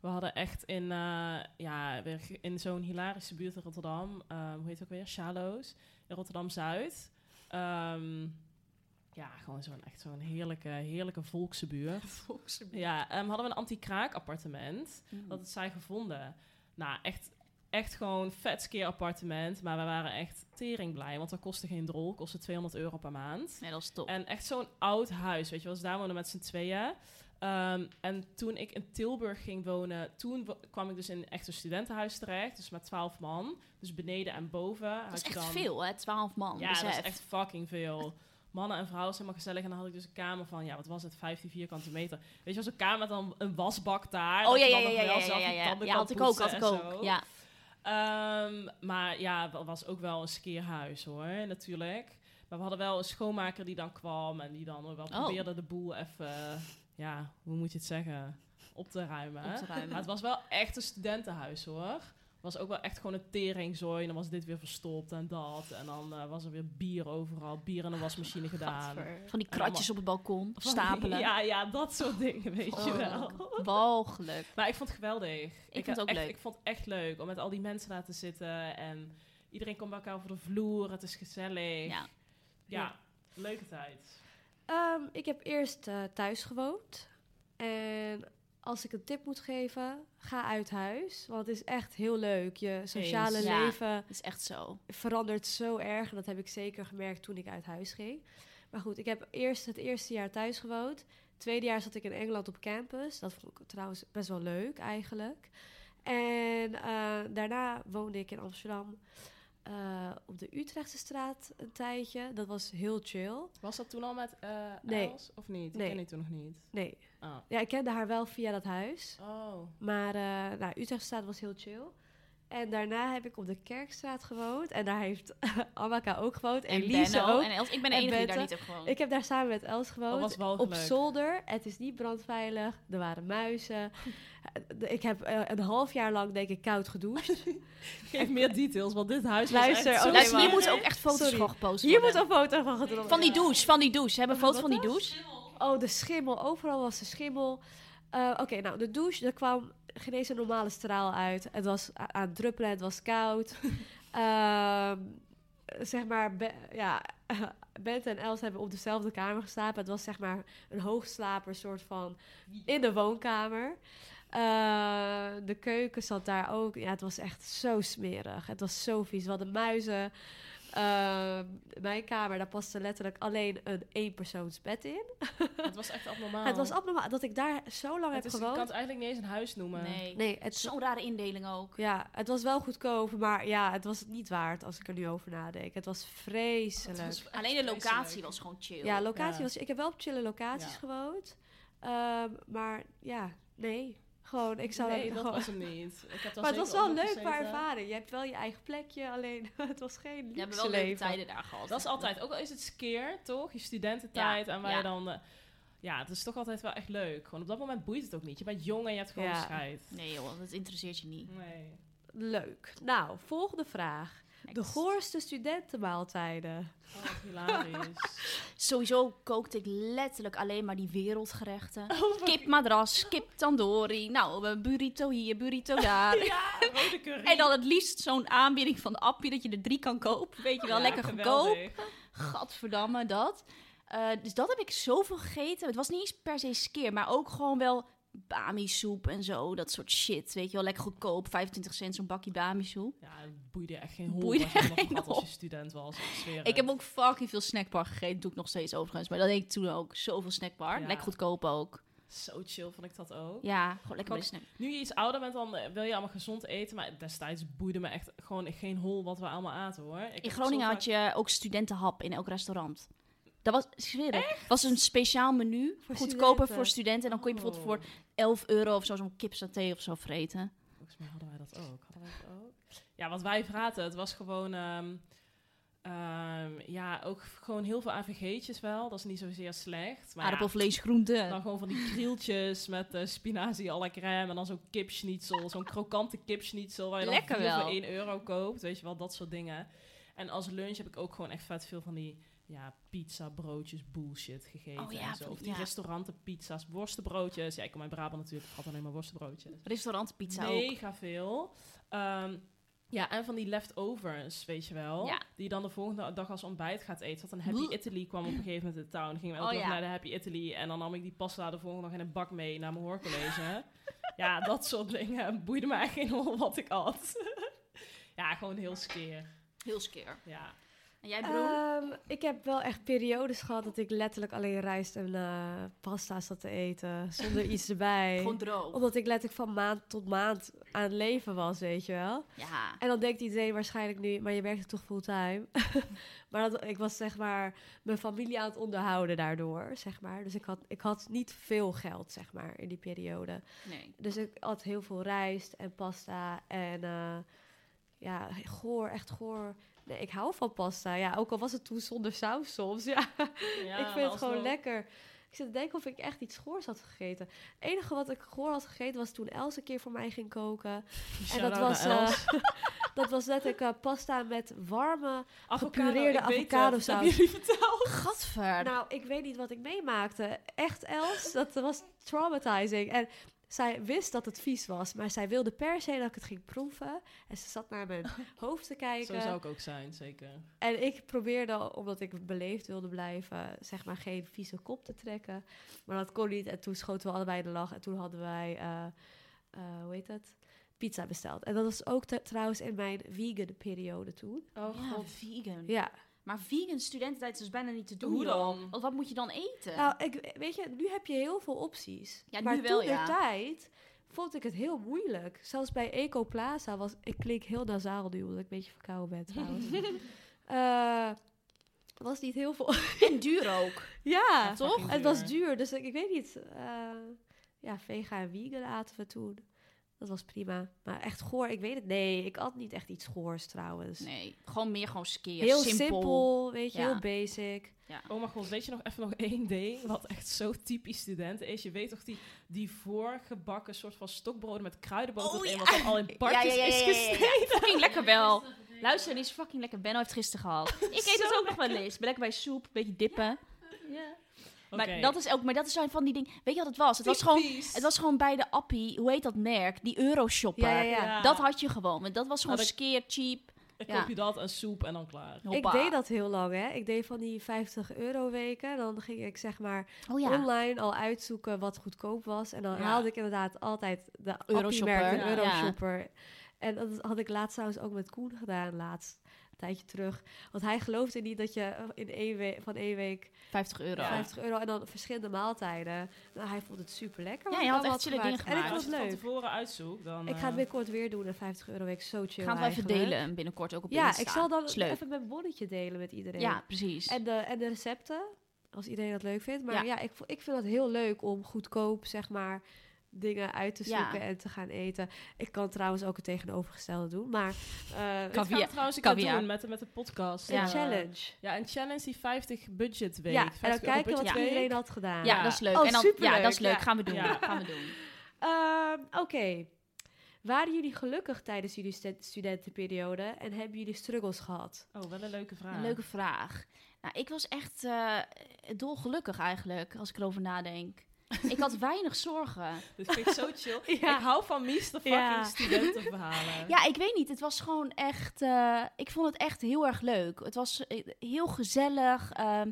we hadden echt in, eh, ja, weer in zo'n hilarische buurt in Rotterdam. ehm, hoe heet het ook weer? Shallows. In Rotterdam-Zuid. Ehm, ja, gewoon zo'n echt zo'n heerlijke, heerlijke volkse buurt. Ja, ehm, hadden we een anti-kraak appartement. Mm. Dat het zij gevonden. Nou, echt, echt gewoon vet skeer appartement. Maar we waren echt tering blij. Want dat kostte geen drol. Kostte 200 euro per maand. Nee, dat is top. En echt zo'n oud huis, weet je wel. Dus daar wonen met z'n tweeën. Ehm, en toen ik in Tilburg ging wonen, toen wo- kwam ik dus in echt een studentenhuis terecht. Dus met 12 man. Dus beneden en boven. dat is echt dan- veel, hè? Twaalf man. Ja, dat is echt fucking veel. Mannen en vrouwen zijn helemaal gezellig. En dan had ik dus een kamer van, ja, wat was het? 15 vierkante meter. Weet je wel, zo'n kamer met dan een wasbak daar. Oh ja, ja, ja, ja, ja, had ik ook, had ik ook. zo. Ja. Ehm, maar ja, dat was ook wel een skeerhuis hoor, natuurlijk. Maar we hadden wel een schoonmaker die dan kwam en die dan wel Oh. probeerde de boel even, ja, hoe moet je het zeggen, op te ruimen. Op te ruimen. Maar het was wel echt een studentenhuis hoor. Het was ook wel echt gewoon een teringzooi. En dan was dit weer verstopt en dat. En dan eh, was er weer bier overal. Bier in de wasmachine gedaan. Van die kratjes op het balkon, die- stapelen. Ja, ja, dat soort dingen, weet je Oh, wel. Walgelijk. Maar ik vond het geweldig. Ik, vond het ook echt, leuk. Ik vond het echt leuk om met al die mensen daar te zitten. En iedereen komt bij elkaar over de vloer. Het is gezellig. Ja. Ja, leuke tijd. Ehm, ik heb eerst eh, thuis gewoond. En als ik een tip moet geven, ga uit huis. Want het is echt heel leuk. Je sociale Eens. Leven is echt zo. verandert zo erg. En dat heb ik zeker gemerkt toen ik uit huis ging. Maar goed, ik heb eerst het eerste jaar thuis gewoond. Tweede jaar zat ik in Engeland op campus. Dat vond ik trouwens best wel leuk eigenlijk. En eh, daarna woonde ik in Amsterdam eh, op de Utrechtse straat een tijdje. Dat was heel chill. Was dat toen al met Nee. Els? Of niet? Nee. Ik ken die toen nog niet. Nee, Oh. ja, ik kende haar wel via dat huis. Oh. Maar uh, nou, Utrechtstraat was heel chill. En daarna heb ik op de Kerkstraat gewoond. En daar heeft Amaka ook gewoond. En Benno ook. En Els, ik ben de En enige die daar niet heb gewoond. Ik heb daar samen met Els gewoond. was op zolder. Het is niet brandveilig. Er waren muizen. Ik heb eh, een half jaar lang, denk ik, koud gedoucht. Geef meer details, want dit huis was Luister, echt oh, zo Luister, hier moeten ook echt foto's Sorry. van gepost Hier moet een foto van gedropt Van die douche, van die douche. Hebben we een foto van die douche? Oh, de schimmel. Overal was de schimmel. Eh, Oké, nou, de douche, er kwam geen eens een normale straal uit. Het was aan het druppelen, het was koud. Ehm, zeg maar, Be- ja, Bente en Els hebben op dezelfde kamer geslapen. Het was zeg maar een hoogslaper soort van in de woonkamer. Eh, de keuken zat daar ook. Ja, het was echt zo smerig. Het was zo vies. We hadden muizen. Eh, mijn kamer, daar paste letterlijk alleen een eenpersoonsbed in. Het was echt abnormaal. Het was abnormaal dat ik daar zo lang Het heb is, je gewoond. kan het eigenlijk niet eens een huis noemen. Nee. Nee, het, Zo'n rare indeling ook. ja, het was wel goedkoop, maar ja, het was het niet waard als ik er nu over nadenk. Het was vreselijk. Het was echt Alleen de locatie vreselijk. was gewoon chill. ja, locatie Ja. was... Ik heb wel op chille locaties Ja. gewoond. Ehm, maar ja, nee. Gewoon, ik zou nee, dat gewoon... was hem niet. Ik heb Maar het was wel leuk qua ervaring. Je hebt wel je eigen plekje, alleen het was geen luxe hebben wel leuke tijden daar gehad. Dat is altijd, ook al is het skeer, toch? Je studententijd Ja, en waar ja. je dan... eh, ja, het is toch altijd wel echt leuk. Gewoon op dat moment boeit het ook niet. Je bent jong en je hebt gewoon Ja. scheid. Nee joh, dat interesseert je niet. Nee. Leuk. Nou, volgende vraag. De goorste studentenmaaltijden. Oh, hilarisch. Sowieso kookte ik letterlijk alleen maar die wereldgerechten. Oh, Kip madras, kip tandoori. Nou, een burrito hier, burrito daar. ja, rode curry. En dan het liefst zo'n aanbieding van de appie dat je er drie kan kopen. Weet je wel, Ja, lekker geweldig. goedkoop. Gadverdamme, dat. Eh, dus dat heb ik zoveel gegeten. Het was niet eens per se skeer, maar ook gewoon wel bami-soep en zo. Dat soort shit, weet je wel. Lekker goedkoop, 25 cent zo'n bakje bami-soep. Ja, het boeide echt geen hol Boeide wat je nog geen had als je student was. Ik, heb ook fucking veel snackbar gegeten. Doe ik nog steeds overigens. Maar dat deed ik toen ook. Zoveel snackbar. Ja. Lekker goedkoop ook. Zo chill vond ik dat ook. Ja, gewoon lekker snack. Nu je iets ouder bent, dan eh, wil je allemaal gezond eten. Maar destijds boeide me echt gewoon geen hol wat we allemaal aten, hoor. Ik In Groningen had je ook studentenhap in elk restaurant. Dat was, ik zweer het, was een speciaal menu. Voor goedkoper studenten. voor studenten. En dan kon je bijvoorbeeld voor 11 euro of zo zo'n kipsaté of zo vreten. Volgens mij hadden wij dat ook. Hadden wij dat ook? Ja, wat wij vraten, het was gewoon... ehm, ehm, ja, ook gewoon heel veel AVG'tjes wel. Dat is niet zozeer slecht. Maar ja, Aardappelvlees, groente. dan gewoon van die krieltjes met eh, spinazie à la crème. En dan zo'n kipschnitzel. Zo'n krokante kipschnitzel. Waar je dan Lekker voor 1 euro koopt. Weet je wel, dat soort dingen. En als lunch heb ik ook gewoon echt vet veel van die... Ja, pizza, broodjes, bullshit gegeten. Oh ja, en zo. Of die ja. restauranten, pizza's, worstenbroodjes. Ja, ik kom uit Brabant natuurlijk. Ik had alleen maar worstenbroodjes. Restaurant, pizza ook. Mega veel. Ehm, ja, en van die leftovers, weet je wel. Ja. Die je dan de volgende dag als ontbijt gaat eten. Want een Happy. Italy kwam op een gegeven moment in de town. Gingen we elke Oh, dag naar de Happy Italy. En dan nam ik die pasta de volgende dag in een bak mee naar mijn hoorcollege. ja, dat soort dingen. Boeide me echt geen hol wat ik at. ja, gewoon heel skeer. Heel skeer. Ja. En jij, broer? Ehm, ik heb wel echt periodes gehad dat ik letterlijk alleen rijst en eh, pasta zat te eten. Zonder iets erbij. Gewoon droog. Omdat ik letterlijk van maand tot maand aan het leven was, weet je wel. Ja. En dan denkt iedereen waarschijnlijk nu, maar je werkte toch fulltime? maar dat, ik was zeg maar mijn familie aan het onderhouden daardoor, zeg maar. Dus ik had, ik had niet veel geld, zeg maar, in die periode. Nee. Dus ik had heel veel rijst en pasta en eh, ja, goor, echt goor. Nee, ik hou van pasta. Ja, ook al was het toen zonder saus soms. Ja, Ja, ik vind het gewoon lekker. Ik zit te denken of ik echt iets goors had gegeten. Het enige wat ik goor had gegeten was toen Els een keer voor mij ging koken. En dat was, Els. dat was letterlijk eh, pasta met warme... Avocado, gepureerde ik weet het. avocado Dat jullie verteld. Gadver. Nou, ik weet niet wat ik meemaakte. Echt, Els, dat was traumatizing. En zij wist dat het vies was, maar zij wilde per se dat ik het ging proeven. En ze zat naar mijn hoofd te kijken. Zo zou ik ook zijn, zeker. En ik probeerde, omdat ik beleefd wilde blijven, zeg maar geen vieze kop te trekken. Maar dat kon niet. En toen schoten we allebei de lach. En toen hadden wij, eh, eh, hoe heet het? Pizza besteld. En dat was ook te- trouwens in mijn vegan periode toen. Oh ja, vegan. Ja. Maar vegan studententijd is dus bijna niet te doen, Hoe dan? Want wat moet je dan eten? Nou, ik, weet je, nu heb je heel veel opties. Ja, maar nu wel, toen ja. de tijd vond ik het heel moeilijk. Zelfs bij Eco Plaza was... Ik klink heel nasaal nu, omdat ik een beetje verkouden ben trouwens. Eh, was niet heel veel... En duur ook. ja, toch? Het was duur. dus ik, ik weet niet. eh, ja, vega en vegan aten we toen. Dat was prima. Maar echt goor, ik weet het. Nee, ik at niet echt iets goors trouwens. Nee, gewoon meer gewoon skeer. Heel simpel. simpel, weet je, Ja. heel basic. Oh mijn god, weet je nog even nog één ding wat echt zo typisch studenten is? Je weet toch die, die voorgebakken soort van stokbroden met kruidenboter Oh, erin, ja. wat al in partjes ja, ja, ja, is ja, ja, ja. gesneden? Fucking lekker wel. Luister, die is fucking lekker. Benno heeft gisteren gehad. Ik eet het ook nog wel eens. Ben lekker bij soep, een beetje dippen. Maar, dat is ook, maar dat is zijn van die dingen. Weet je wat het was? Het was, gewoon, het was gewoon bij de appie, hoe heet dat merk? Die Euroshopper. Ja, ja, ja. Ja. Dat had je gewoon. Dat was gewoon ik- skeer, cheap. Dan ja. koop je dat en soep en dan klaar. Hoppa. Ik deed dat heel lang, hè. Ik deed van die 50 euro weken. Dan ging ik zeg maar Oh ja. online al uitzoeken wat goedkoop was. En dan Ja. haalde ik inderdaad altijd de Euroshopper, Euroshopper, ja. Euroshopper. En dat had ik laatst trouwens ook met Koen gedaan, laatst. Een tijdje terug. Want hij geloofde niet dat je in één week, van één week 50 euro. Ja. 50 euro en dan verschillende maaltijden. Nou, hij vond het super lekker. Ja, je had echt chille dingen En ik gemaakt. Als vond je het het van leuk. tevoren uitzoekt, dan... Ik ga eh, het binnenkort weer doen, een 50 euro week. Zo chill Gaan we even delen binnenkort ook op Ja, Insta. ik zal dan leuk. even mijn bonnetje delen met iedereen. Ja, precies. En de, en de recepten, als iedereen dat leuk vindt. Maar Ja. ja, ik, ik vind het heel leuk om goedkoop, zeg maar, dingen uit te Ja. zoeken en te gaan eten. Ik kan trouwens ook het tegenovergestelde doen, maar... eh, Dit gaan we trouwens een keer Caviar. doen met, de- met de podcast. een Ja. Challenge. Ja, een challenge die 50 budget week. Ja, en 50 dan kijken wat iedereen had gedaan. ja, Ja. dat is leuk. Oh, en dan, superleuk, ja, dat is leuk. ja. Gaan we doen. Ja. Gaan we doen. Ehm, Oké. Waren jullie gelukkig tijdens jullie stu- studentenperiode en hebben jullie struggles gehad? Oh, wel een leuke vraag. Een leuke vraag. Nou, ik was echt eh dolgelukkig eigenlijk, als ik erover nadenk. ik had weinig zorgen. Dit vind ik zo chill. Ja. Ik hou van Mies de fucking Ja. studentenverhalen. Ja, ik weet niet. Het was gewoon echt. eh, ik vond het echt heel erg leuk. Het was eh, heel gezellig. ehm,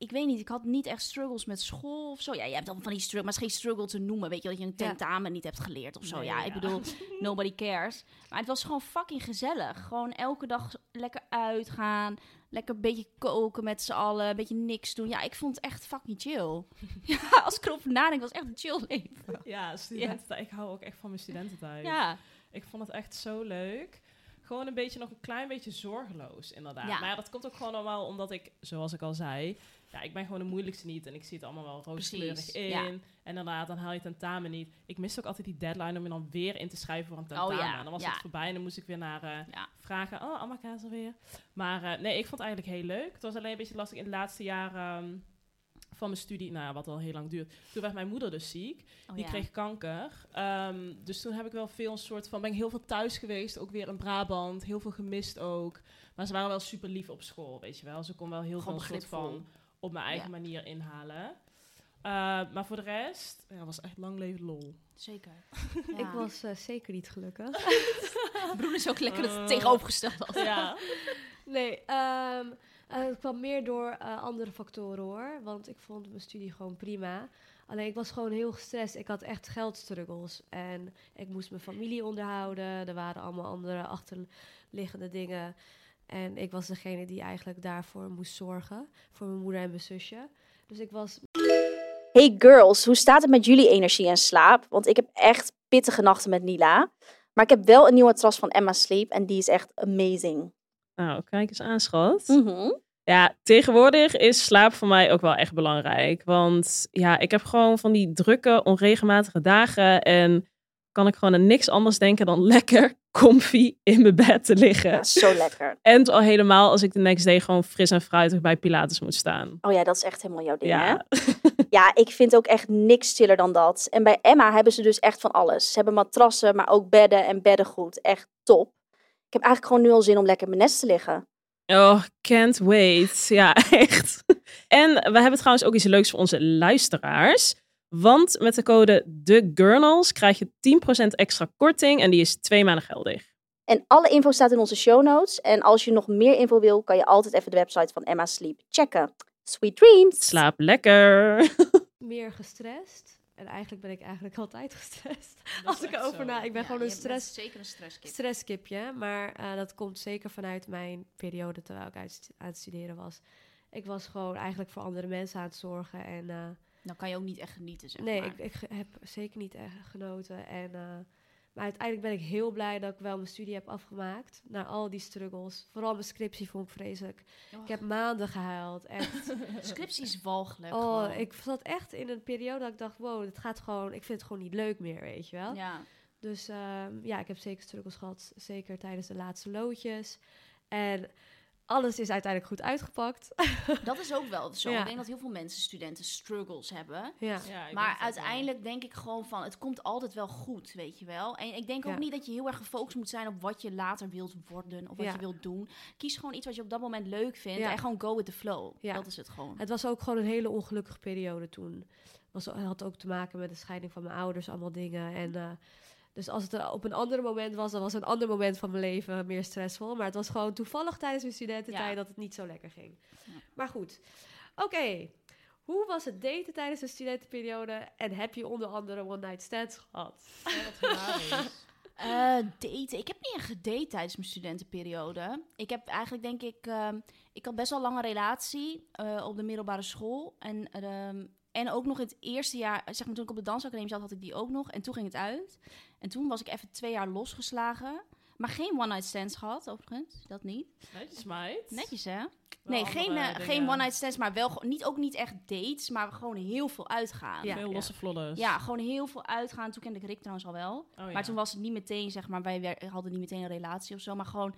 ik weet niet, ik had niet echt struggles met school of zo. Ja, je hebt dan van die struggles, maar het is geen struggle te noemen. Weet je, dat je een Ja. tentamen niet hebt geleerd of zo. Nee, ja, ja. ik bedoel, nobody cares. Maar het was gewoon fucking gezellig. Gewoon elke dag lekker uitgaan. Lekker een beetje koken met z'n allen. Een beetje niks doen. Ja, ik vond het echt fucking chill. ja, als ik erover nadenk, was echt een chill leven. Ja, studententijd. Ik hou ook echt van mijn studententijd. Ja, Ik vond het echt zo leuk. Gewoon een beetje nog een klein beetje zorgeloos, inderdaad. Ja. Maar ja, dat komt ook gewoon allemaal omdat ik, zoals ik al zei, ja, ik ben gewoon de moeilijkste niet en ik zie het allemaal wel rooskleurig in. ja. En inderdaad, dan haal je tentamen niet. Ik miste ook altijd die deadline om je dan weer in te schrijven voor een Oh tentamen. ja, En dan was ja. het voorbij en dan moest ik weer naar eh, ja. vragen. Oh, Amaka is er weer. Maar eh, nee, ik vond het eigenlijk heel leuk. Het was alleen een beetje lastig in het laatste jaar ehm, van mijn studie, nou ja, wat al heel lang duurt. Toen werd mijn moeder dus ziek. Oh, Die ja. kreeg kanker. Ehm, dus toen heb ik wel veel een soort van... Ben ik heel veel thuis geweest. Ook weer in Brabant. Heel veel gemist ook. Maar ze waren wel super lief op school, weet je wel. Ze kon wel heel Gewoon veel soort van... Op mijn eigen Ja. manier inhalen. Uh, maar voor de rest... Ja, was echt lang leven lol. Zeker. Ik was eh, zeker niet gelukkig. Broen is ook lekker het Eh. tegenovergestelde. altijd. Ja. Nee, ehm, eh, het kwam meer door eh, andere factoren hoor. Want ik vond mijn studie gewoon prima. Alleen ik was gewoon heel gestrest. Ik had echt geldstruggles. En ik moest mijn familie onderhouden. Er waren allemaal andere achterliggende dingen. En ik was degene die eigenlijk daarvoor moest zorgen. Voor mijn moeder en mijn zusje. Dus ik was Hey girls, hoe staat het met jullie energie en slaap? Want ik heb echt pittige nachten met Nila. Maar ik heb wel een nieuwe matras van Emma Sleep en die is echt amazing. Nou, kijk eens aan, schat. Mhm. Ja, tegenwoordig is slaap voor mij ook wel echt belangrijk. Want ja, ik heb gewoon van die drukke, onregelmatige dagen. En kan ik gewoon aan niks anders denken dan lekker comfy in mijn bed te liggen. Ja, zo lekker. En al helemaal als ik de next day gewoon fris en fruitig bij Pilates moet staan. Oh ja, dat is echt helemaal jouw ding, hè? Ja, Ja, ik vind ook echt niks chiller dan dat. En bij Emma hebben ze dus echt van alles. Ze hebben matrassen, maar ook bedden en beddengoed. Echt top. Ik heb eigenlijk gewoon nu al zin om lekker in mijn nest te liggen. oh, can't wait. Ja, echt. En we hebben trouwens ook iets leuks voor onze luisteraars. Want met de code TheGurnals krijg je 10% extra korting en die is twee maanden geldig. En alle info staat in onze show notes. En als je nog meer info wil, kan je altijd even de website van Emma Sleep checken. Sweet dreams! Slaap lekker. meer gestrest. En eigenlijk ben ik eigenlijk altijd gestrest. Als ik erover na... Ik ben Ja, gewoon een stress... Zeker een stresskip. stresskipje. Maar eh, dat komt zeker vanuit mijn periode terwijl ik uit, aan het studeren was. Ik was gewoon eigenlijk voor andere mensen aan het zorgen. En eh, Dan kan je ook niet echt genieten, zeg nee, maar. ik, ik heb zeker niet echt genoten. En, eh, maar uiteindelijk ben ik heel blij dat ik wel mijn studie heb afgemaakt. Na al die struggles. Vooral mijn scriptie vond ik vreselijk. Ik heb maanden gehuild. Echt. Scriptie is walgelijk. oh, gewoon. ik zat echt in een periode dat ik dacht, wow, het gaat gewoon... Ik vind het gewoon niet leuk meer, weet je wel. Ja. Dus ehm, ja, ik heb zeker struggles gehad. Zeker tijdens de laatste loodjes. En alles is uiteindelijk goed uitgepakt. Dat is ook wel zo. Ja. Ik denk dat heel veel mensen, studenten, struggles hebben. ja. Maar denk dat wel. uiteindelijk denk ik gewoon van, het komt altijd wel goed, weet je wel. En ik denk ook Ja. niet dat je heel erg gefocust moet zijn op wat je later wilt worden of wat Ja. je wilt doen. Kies gewoon iets wat je op dat moment leuk vindt Ja. en gewoon go with the flow. Ja. Dat is het gewoon. Het was ook gewoon een hele ongelukkige periode toen. Was, het had ook te maken met de scheiding van mijn ouders, allemaal dingen. En, eh, dus als het er op een ander moment was, dan was een ander moment van mijn leven meer stressvol. Maar het was gewoon toevallig tijdens mijn studententijd Ja. dat het niet zo lekker ging. Ja. Maar goed, oké. Hoe was het daten tijdens de studentenperiode? En heb je onder andere one-night stands gehad? Ja. Eh, daten. Ik heb niet echt gedate tijdens mijn studentenperiode. Ik heb eigenlijk, denk ik, ehm, ik had best wel een lange relatie eh, op de middelbare school. En, ehm, en ook nog in het eerste jaar, zeg maar toen ik op de dansacademie zat, had ik die ook nog. En toen ging het uit. En toen was ik even twee jaar losgeslagen. Maar geen one-night stands gehad, overigens. Dat niet. Netjes, meid. Netjes, hè? Wel Nee, geen, eh, geen one-night stands, maar wel gewoon- niet, ook niet echt dates, maar gewoon heel veel uitgaan. Ja. Ja. Veel losse vlodders. gewoon heel veel uitgaan. Toen kende ik Rick trouwens al wel. Oh, ja. Maar toen was het niet meteen, zeg maar, wij hadden niet meteen een relatie of zo. Maar gewoon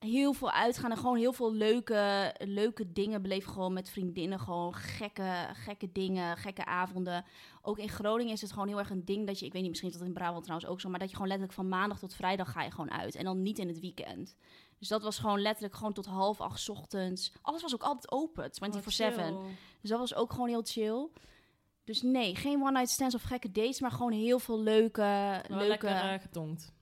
heel veel uitgaan en gewoon heel veel leuke, leuke dingen beleven. Gewoon met vriendinnen, gewoon gekke, gekke dingen, gekke avonden. Ook in Groningen is het gewoon heel erg een ding dat je, ik weet niet, misschien is dat in Brabant trouwens ook zo, maar dat je gewoon letterlijk van maandag tot vrijdag ga je gewoon uit. En dan niet in het weekend. Dus dat was gewoon letterlijk gewoon tot half acht 's ochtends. Alles was ook altijd open, 24-7. Dus dat was ook gewoon heel chill. Dus nee, geen one-night stands of gekke dates, maar gewoon heel veel leuke... Wel leuke lekker eh, getongd.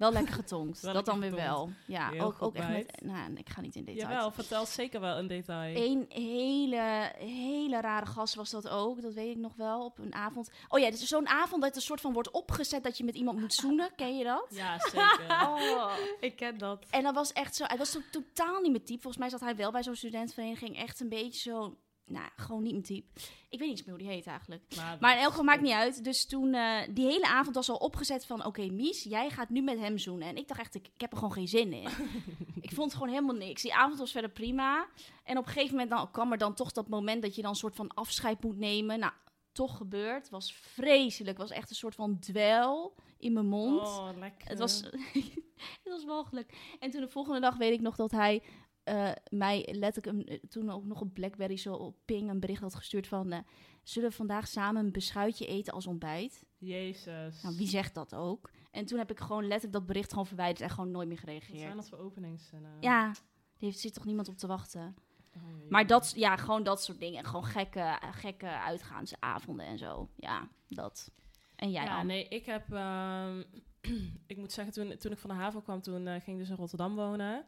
Wel lekker getongd. Wel dat dan weer wel. Ja, Heel ook, ook echt met... Nou, ik ga niet in details. Jawel, vertel zeker wel een detail. Een hele, hele rare gast was dat ook. Dat weet ik nog wel, op een avond. Oh ja, is zo'n avond dat een soort van wordt opgezet dat je met iemand moet zoenen. Ken je dat? Ja, zeker. Oh. Ik ken dat. En dat was echt zo... Hij was to- totaal niet mijn type. Volgens mij zat hij wel bij zo'n studentenvereniging. Echt een beetje zo... Nou, gewoon niet mijn type. Ik weet niet eens meer hoe die heet eigenlijk. Maar, Maar in elk geval maakt niet uit. Dus toen, eh, die hele avond was al opgezet van... Oké, Mies, jij gaat nu met hem zoenen. En ik dacht echt, ik, ik heb er gewoon geen zin in. ik vond het gewoon helemaal niks. Die avond was verder prima. En op een gegeven moment dan, kwam er dan toch dat moment... dat je dan een soort van afscheid moet nemen. Nou, toch gebeurd. Het was vreselijk. Het was echt een soort van dwel in mijn mond. Oh, lekker. Het was, het was walgelijk. En toen de volgende dag weet ik nog dat hij eh, mij letterlijk een, eh, toen ook nog op Blackberry zo op ping een bericht had gestuurd van... eh, zullen we vandaag samen een beschuitje eten als ontbijt? Jezus. Nou, wie zegt dat ook? En toen heb ik gewoon letterlijk dat bericht gewoon verwijderd en gewoon nooit meer Wat zijn gereageerd. dat voor openings? En, eh, Ja, heeft, zit toch niemand op te wachten? oh. Maar dat, ja, gewoon dat soort dingen. Gewoon gekke, gekke uitgaansavonden en zo. Ja, dat. En jij ja, dan? nee, ik heb... ehm, ik moet zeggen, toen, toen ik van de haven kwam, toen ging ik dus in Rotterdam wonen.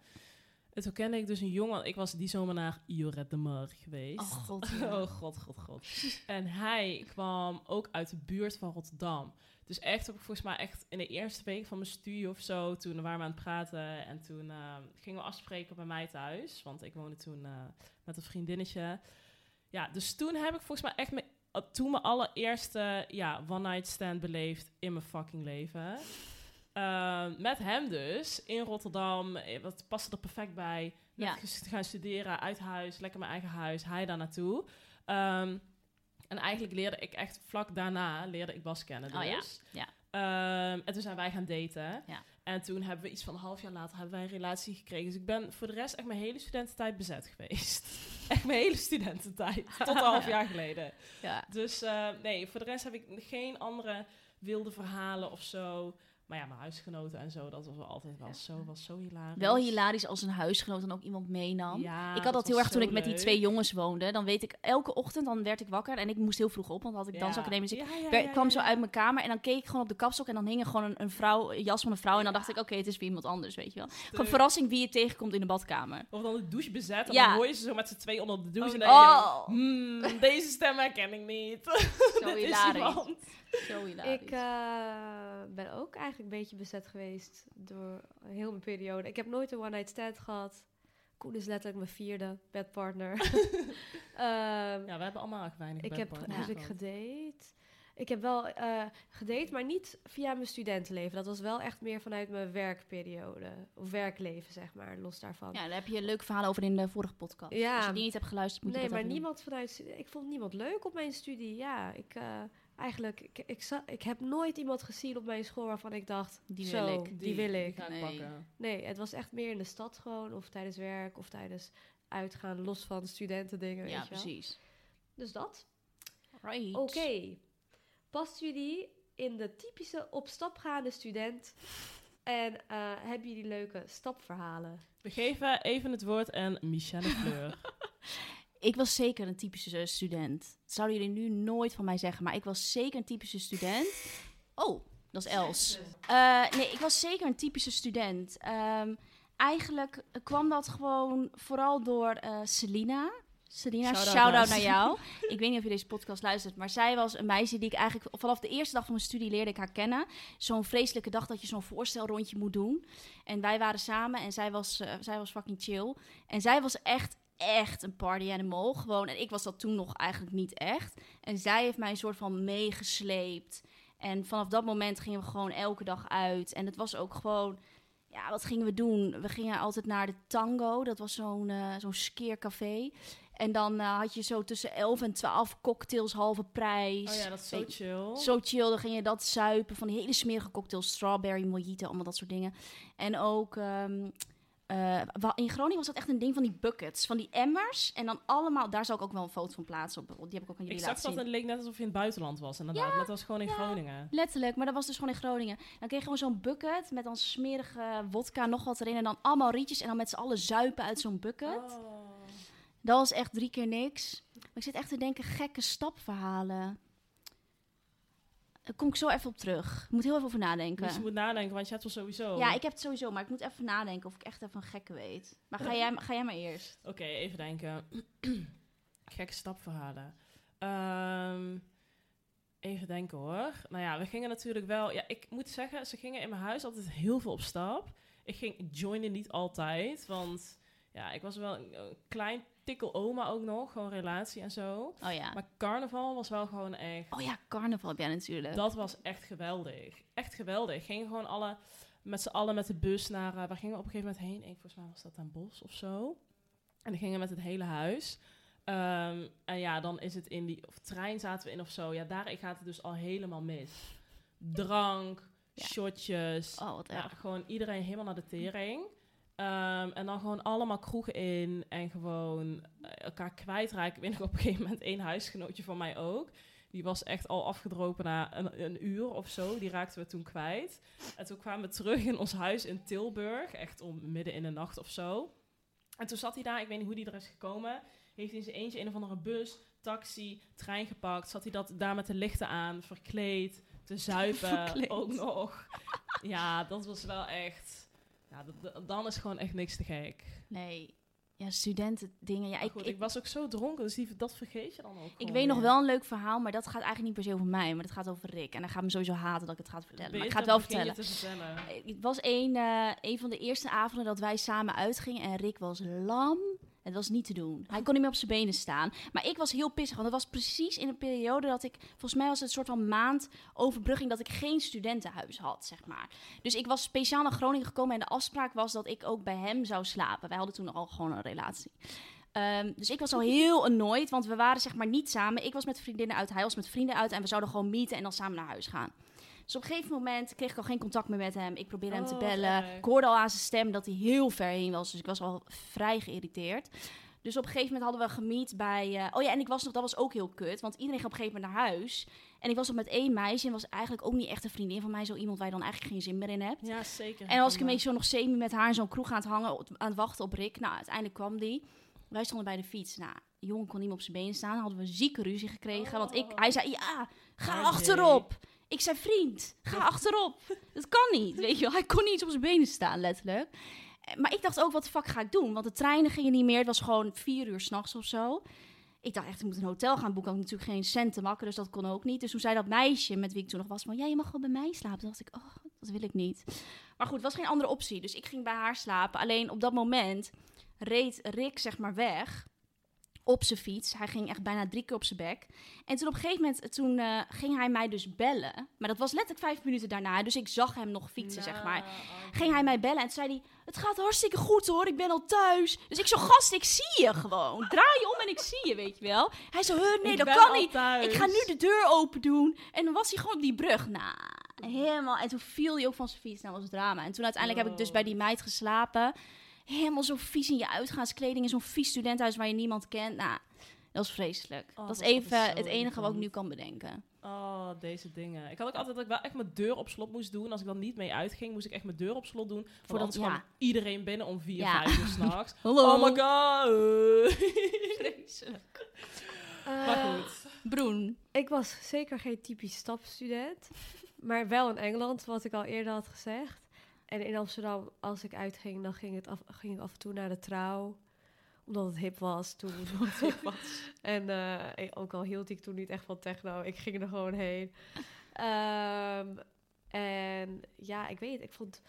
En toen kende ik dus een jongen. Ik was die zomer naar Joret de Mar geweest. Oh god. ja. Oh god, god, god. En hij kwam ook uit de buurt van Rotterdam. Dus echt, ook volgens mij echt in de eerste week van mijn studie of zo, toen waren we aan het praten. En toen eh, gingen we afspreken bij mij thuis. Want ik woonde toen eh, met een vriendinnetje. Ja, dus toen heb ik volgens mij echt mijn, uh, toen mijn allereerste ja, one-night stand beleefd in mijn fucking leven. Eh, met hem dus, in Rotterdam. Eh, Dat paste er perfect bij. Ja. gaan studeren, uit huis, lekker mijn eigen huis. Hij daar naartoe. Ehm, en eigenlijk leerde ik echt vlak daarna leerde ik Bas kennen. Dus. Oh ja, ja. Ehm, en toen zijn wij gaan daten. Ja. En toen hebben we iets van een half jaar later hebben wij een relatie gekregen. Dus ik ben voor de rest echt mijn hele studententijd bezet geweest. echt mijn hele studententijd. Tot een half jaar geleden. ja. Dus nee, voor de rest heb ik geen andere wilde verhalen of zo. Maar ja, mijn huisgenoten en zo, dat was wel altijd wel zo, was zo hilarisch. Wel hilarisch als een huisgenoot dan ook iemand meenam. Ja, ik had dat heel erg toen ik met die twee jongens woonde. Dan weet ik, elke ochtend dan werd ik wakker en ik moest heel vroeg op, want dan had ik Ja. dansacademie. Dus ik Ja, ja, wer- ja, kwam ja, zo uit mijn kamer en dan keek ik gewoon op de kapstok en dan hing er gewoon een, een vrouw, een jas van een vrouw. En dan dacht ik, oké, het is weer iemand anders, weet je wel. Gewoon verrassing wie je tegenkomt in de badkamer. Of dan de douche bezet en Ja. dan hoor je ze zo met z'n twee onder de douche. Oh, en dan denk je, oh. hmm, deze stem herken ik niet. Hilarisch. Zo hilarisch. Ik eh, ben ook eigenlijk een beetje bezet geweest door heel mijn periode. Ik heb nooit een one-night stand gehad. Koen is letterlijk mijn vierde bedpartner. Ehm, Ja, we hebben allemaal weinig ik heb, bedpartners heb ik gedate. Ik heb wel eh gedate, maar niet via mijn studentenleven. Dat was wel echt meer vanuit mijn werkperiode. Of werkleven, zeg maar, los daarvan. ja, daar heb je een leuk verhaal over in de vorige podcast. Ja. Als je die niet hebt geluisterd, moet je nee, dat maar even doen. niemand vanuit... Ik vond niemand leuk op mijn studie. Ja, ik... eh, eigenlijk, ik, ik, ik heb nooit iemand gezien op mijn school waarvan ik dacht... Die zo, wil ik. Die, wil ik. Nee. pakken. Nee, het was echt meer in de stad gewoon. Of tijdens werk. Of tijdens uitgaan. Los van studentendingen, Ja, weet je wel. precies. Dus dat. Right. Oké. Past jullie in de typische op stap gaande student? En eh, hebben jullie leuke stapverhalen? We geven even het woord aan Michelle Fleur. Ik was zeker een typische student. Dat zouden jullie nu nooit van mij zeggen, maar ik was zeker een typische student. Oh, dat is Els. Eh, nee, ik was zeker een typische student. Ehm, eigenlijk kwam dat gewoon vooral door eh Selina. Selina, Shout-out naar jou. ik weet niet of je deze podcast luistert, maar zij was een meisje die ik eigenlijk vanaf de eerste dag van mijn studie leerde ik haar kennen. Zo'n vreselijke dag dat je zo'n voorstelrondje moet doen. En wij waren samen en zij was, eh, zij was fucking chill. En zij was echt, echt een party animal. Gewoon. En ik was dat toen nog eigenlijk niet echt. En zij heeft mij een soort van meegesleept. En vanaf dat moment gingen we gewoon elke dag uit. En het was ook gewoon... Ja, wat gingen we doen? We gingen altijd naar de Tango. Dat was zo'n eh zo'n skeercafé. En dan eh, had je zo tussen 11 en 12 cocktails halve prijs. Oh ja, dat is zo Weet- chill. Zo chill, dan ging je dat zuipen van die hele smerige cocktails, strawberry, mojito, allemaal dat soort dingen. En ook ehm, eh, in Groningen was dat echt een ding van die buckets, van die emmers. En dan allemaal, daar zal ik ook wel een foto van plaatsen. Op, die heb ik ook aan Ik jullie zag laten dat zien. en het leek net alsof je in het buitenland was. Inderdaad, het was gewoon in Groningen. Letterlijk, maar dat was dus gewoon in Groningen. Dan kreeg je gewoon zo'n bucket met dan smerige wodka, nog wat erin. En dan allemaal rietjes en dan met z'n allen zuipen uit zo'n bucket. Oh. Dat was echt drie keer niks. Maar ik zit echt te denken, gekke stapverhalen. Daar kom ik zo even op terug. Ik moet heel even over nadenken. Dus je moet nadenken, want je hebt wel sowieso... Ja, ik heb het sowieso, maar ik moet even nadenken of ik echt even een gekke weet. Maar ga jij, ga jij maar eerst. Oké, even denken. Gekke stapverhalen. Ehm, even denken hoor. Nou ja, we gingen natuurlijk wel... Ja, ik moet zeggen, ze gingen in mijn huis altijd heel veel op stap. Ik ging joinen niet altijd, want ja, ik was wel een, een klein tikkel oma ook nog. Gewoon relatie en zo. Oh ja. Maar carnaval was wel gewoon echt... Oh ja, carnaval heb jij natuurlijk. Dat was echt geweldig. Echt geweldig. Gingen gewoon alle, met z'n allen met de bus naar... eh, waar gingen we op een gegeven moment heen? Ik, volgens mij was dat aan Bos of zo. En dan gingen we met het hele huis. Ehm, en ja, dan is het in die... Of trein zaten we in of zo. Ja, daar gaat het dus al helemaal mis. Drank, Ja. shotjes. Oh, wat Ja, gewoon iedereen helemaal naar de tering. Ehm, en dan gewoon allemaal kroegen in en gewoon eh, elkaar kwijtraken. Ik weet nog op een gegeven moment één huisgenootje van mij ook. Die was echt al afgedropen na een, een uur of zo. Die raakten we toen kwijt. En toen kwamen we terug in ons huis in Tilburg. Echt om midden in de nacht of zo. En toen zat hij daar, ik weet niet hoe die er is gekomen. Heeft hij in zijn eentje een of andere bus, taxi, trein gepakt. Zat hij dat daar met de lichten aan, verkleed, te zuipen Verkleed. ook nog. Ja, dat was wel echt... Ja, dan is gewoon echt niks te gek. Nee. Ja, studenten dingen. Ja, ik, goed, ik, ik, was ook zo dronken, dus die, dat vergeet je dan ook ik gewoon weet nog wel een leuk verhaal, maar dat gaat eigenlijk niet per se over mij. Maar dat gaat over Rick. En hij gaat me sowieso haten dat ik het ga vertellen. Maar ik ga het wel vertellen. vertellen. Het was een, eh, een van de eerste avonden dat wij samen uitgingen. En Rick was lam. Het was niet te doen. Hij kon niet meer op zijn benen staan. Maar ik was heel pissig. Want het was precies in een periode dat ik... Volgens mij was het een soort van maand overbrugging... dat ik geen studentenhuis had, zeg maar. Dus ik was speciaal naar Groningen gekomen... en de afspraak was dat ik ook bij hem zou slapen. Wij hadden toen al gewoon een relatie. Ehm, dus ik was al heel annoyed, want we waren zeg maar niet samen. Ik was met vriendinnen uit, hij was met vrienden uit... en we zouden gewoon meeten en dan samen naar huis gaan. Dus op een gegeven moment kreeg ik al geen contact meer met hem. Ik probeerde hem te Oh, bellen. Ik hoorde al aan zijn stem dat hij heel ver heen was. Dus ik was al vrij geïrriteerd. Dus op een gegeven moment hadden we gemiet bij... eh, oh ja, en ik was nog, dat was ook heel kut. Want iedereen ging op een gegeven moment naar huis. En ik was nog met één meisje. En was eigenlijk ook niet echt een vriendin van mij. Zo iemand waar je dan eigenlijk geen zin meer in hebt. Ja, zeker. En was ik een beetje zo nog semi met haar in zo'n kroeg aan het hangen. Aan het wachten op Rick. Nou, uiteindelijk kwam die. Wij stonden bij de fiets. Nou, die jongen kon niet meer op zijn benen staan. Hadden we een zieke ruzie gekregen. Want ik, hij zei, ja, ga Oh, achterop. Ik zei, vriend, ga achterop. Dat kan niet, weet je wel. Hij kon niet op zijn benen staan, letterlijk. Eh, Maar ik dacht ook, wat de fuck ga ik doen? Want de treinen gingen niet meer. Het was gewoon vier uur s'nachts of zo. Ik dacht echt, ik moet een hotel gaan boeken. Ik had natuurlijk geen cent te makken, dus dat kon ook niet. Dus toen zei dat meisje met wie ik toen nog was van... Ja, je mag wel bij mij slapen. Toen dacht ik, oh, dat wil ik niet. Maar goed, het was geen andere optie. Dus ik ging bij haar slapen. Alleen op dat moment reed Rick zeg maar weg op zijn fiets. Hij ging echt bijna drie keer op zijn bek. En toen op een gegeven moment toen, eh, ging hij mij dus bellen. Maar dat was letterlijk vijf minuten daarna. Dus ik zag hem nog fietsen, zeg maar. Nou, Ging hij mij bellen en toen zei hij... Het gaat hartstikke goed hoor, ik ben al thuis. Dus ik zo, gast, ik zie je gewoon. Draai je om en ik zie je, weet je wel. Hij zo, "Huh, nee, Ik dat kan niet. thuis. Ik ga nu de deur open doen. En dan was hij gewoon op die brug. Nou, helemaal. En toen viel hij ook van zijn fiets. Nou, was het drama. En toen uiteindelijk heb ik dus bij die meid geslapen. Helemaal zo vies in je uitgaanskleding. In zo'n vies studentenhuis waar je niemand kent. Nou, dat was vreselijk. Oh, dat is dat is even het enige wat ik nu kan bedenken. Oh, deze dingen. Ik had ook altijd dat ik wel echt mijn deur op slot moest doen. Als ik dan niet mee uitging, moest ik echt mijn deur op slot doen. Voordat- Voordat kwam ja. iedereen binnen om vier, Ja. vijf uur s'nachts. Hallo. Oh my god. Vreselijk. maar Eh, goed. Broen. Ik was zeker geen typisch stapstudent, maar wel in Engeland, wat ik al eerder had gezegd. En in Amsterdam, als ik uitging, dan ging, het af, ging ik af en toe naar de trouw. Omdat het hip was toen. en eh, ik- ook al hield ik toen niet echt van techno, ik ging er gewoon heen. Ehm, en ja, ik weet, ik vond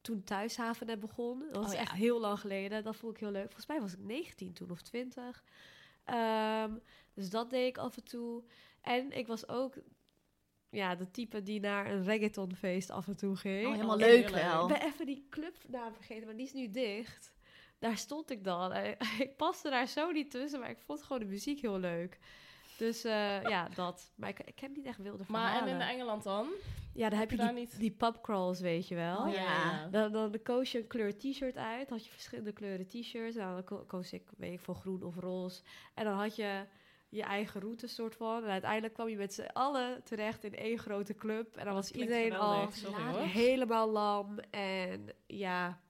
toen Thuishaven net begon, dat was Oh ja. echt heel lang geleden. Dat vond ik heel leuk. Volgens mij was ik 19 toen of 20. Ehm, dus dat deed ik af en toe. En ik was ook ja, de type die naar een reggaetonfeest af en toe ging. Oh, helemaal Oh, leuk wel. Ik ben even die clubnaam vergeten, maar die is nu dicht. Daar stond ik dan. Ik paste daar zo niet tussen, maar ik vond gewoon de muziek heel leuk. Dus eh, ja, dat. Maar ik, ik heb niet echt wilde Maar en verhalen. in Engeland dan? Ja, dan heb je Heb je die, niet- die pubcrawls, weet je wel. Oh, ja. Dan, dan koos je een kleur t-shirt uit. Had je verschillende kleuren t-shirts. Nou, dan ko- koos ik, weet ik, voor groen of roze. En dan had je je eigen route soort van. En uiteindelijk kwam je met z'n allen terecht in één grote club. En dan was iedereen al. Sorry, helemaal lam. En ja,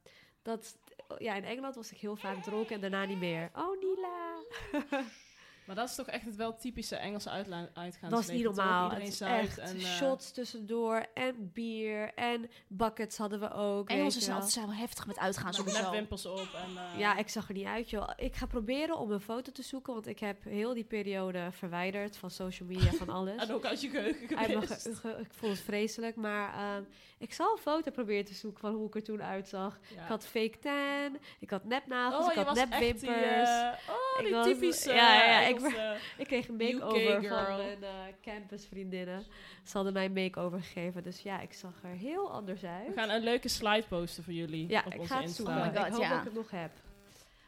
dat, ja, in Engeland was ik heel vaak dronken en daarna niet meer. Oh, Nila. Maar dat is toch echt het wel typische Engelse uitgaansleven. Dat was niet normaal. Iedereen Het is echt en... eh, shots tussendoor en bier en buckets hadden we ook. Engelsen zijn altijd zijn wel heftig met uitgaan met sowieso. nepwimpels op en... eh, Ja, ik zag er niet uit, joh. Ik ga proberen om een foto te zoeken, want ik heb heel die periode verwijderd van social media, van alles. En ook uit je mijn geweest. ge- ge- ik vond het vreselijk, maar ehm, ik zal een foto proberen te zoeken van hoe ik er toen uitzag. Ja. Ik had fake tan, ik had nepnagels, Oh, ik had was die, nepwimpers. eh, oh, Ik die was- typische ja, ja, ja, ik Engelse- Ik kreeg een makeover van mijn eh, campusvriendinnen. Ze hadden mij een makeover gegeven, dus ja, ik zag er heel anders uit. We gaan een leuke slide posten voor jullie ja, op ik onze ga het Insta. zoeken. Oh my God, ik hoop ja. dat ik het nog heb.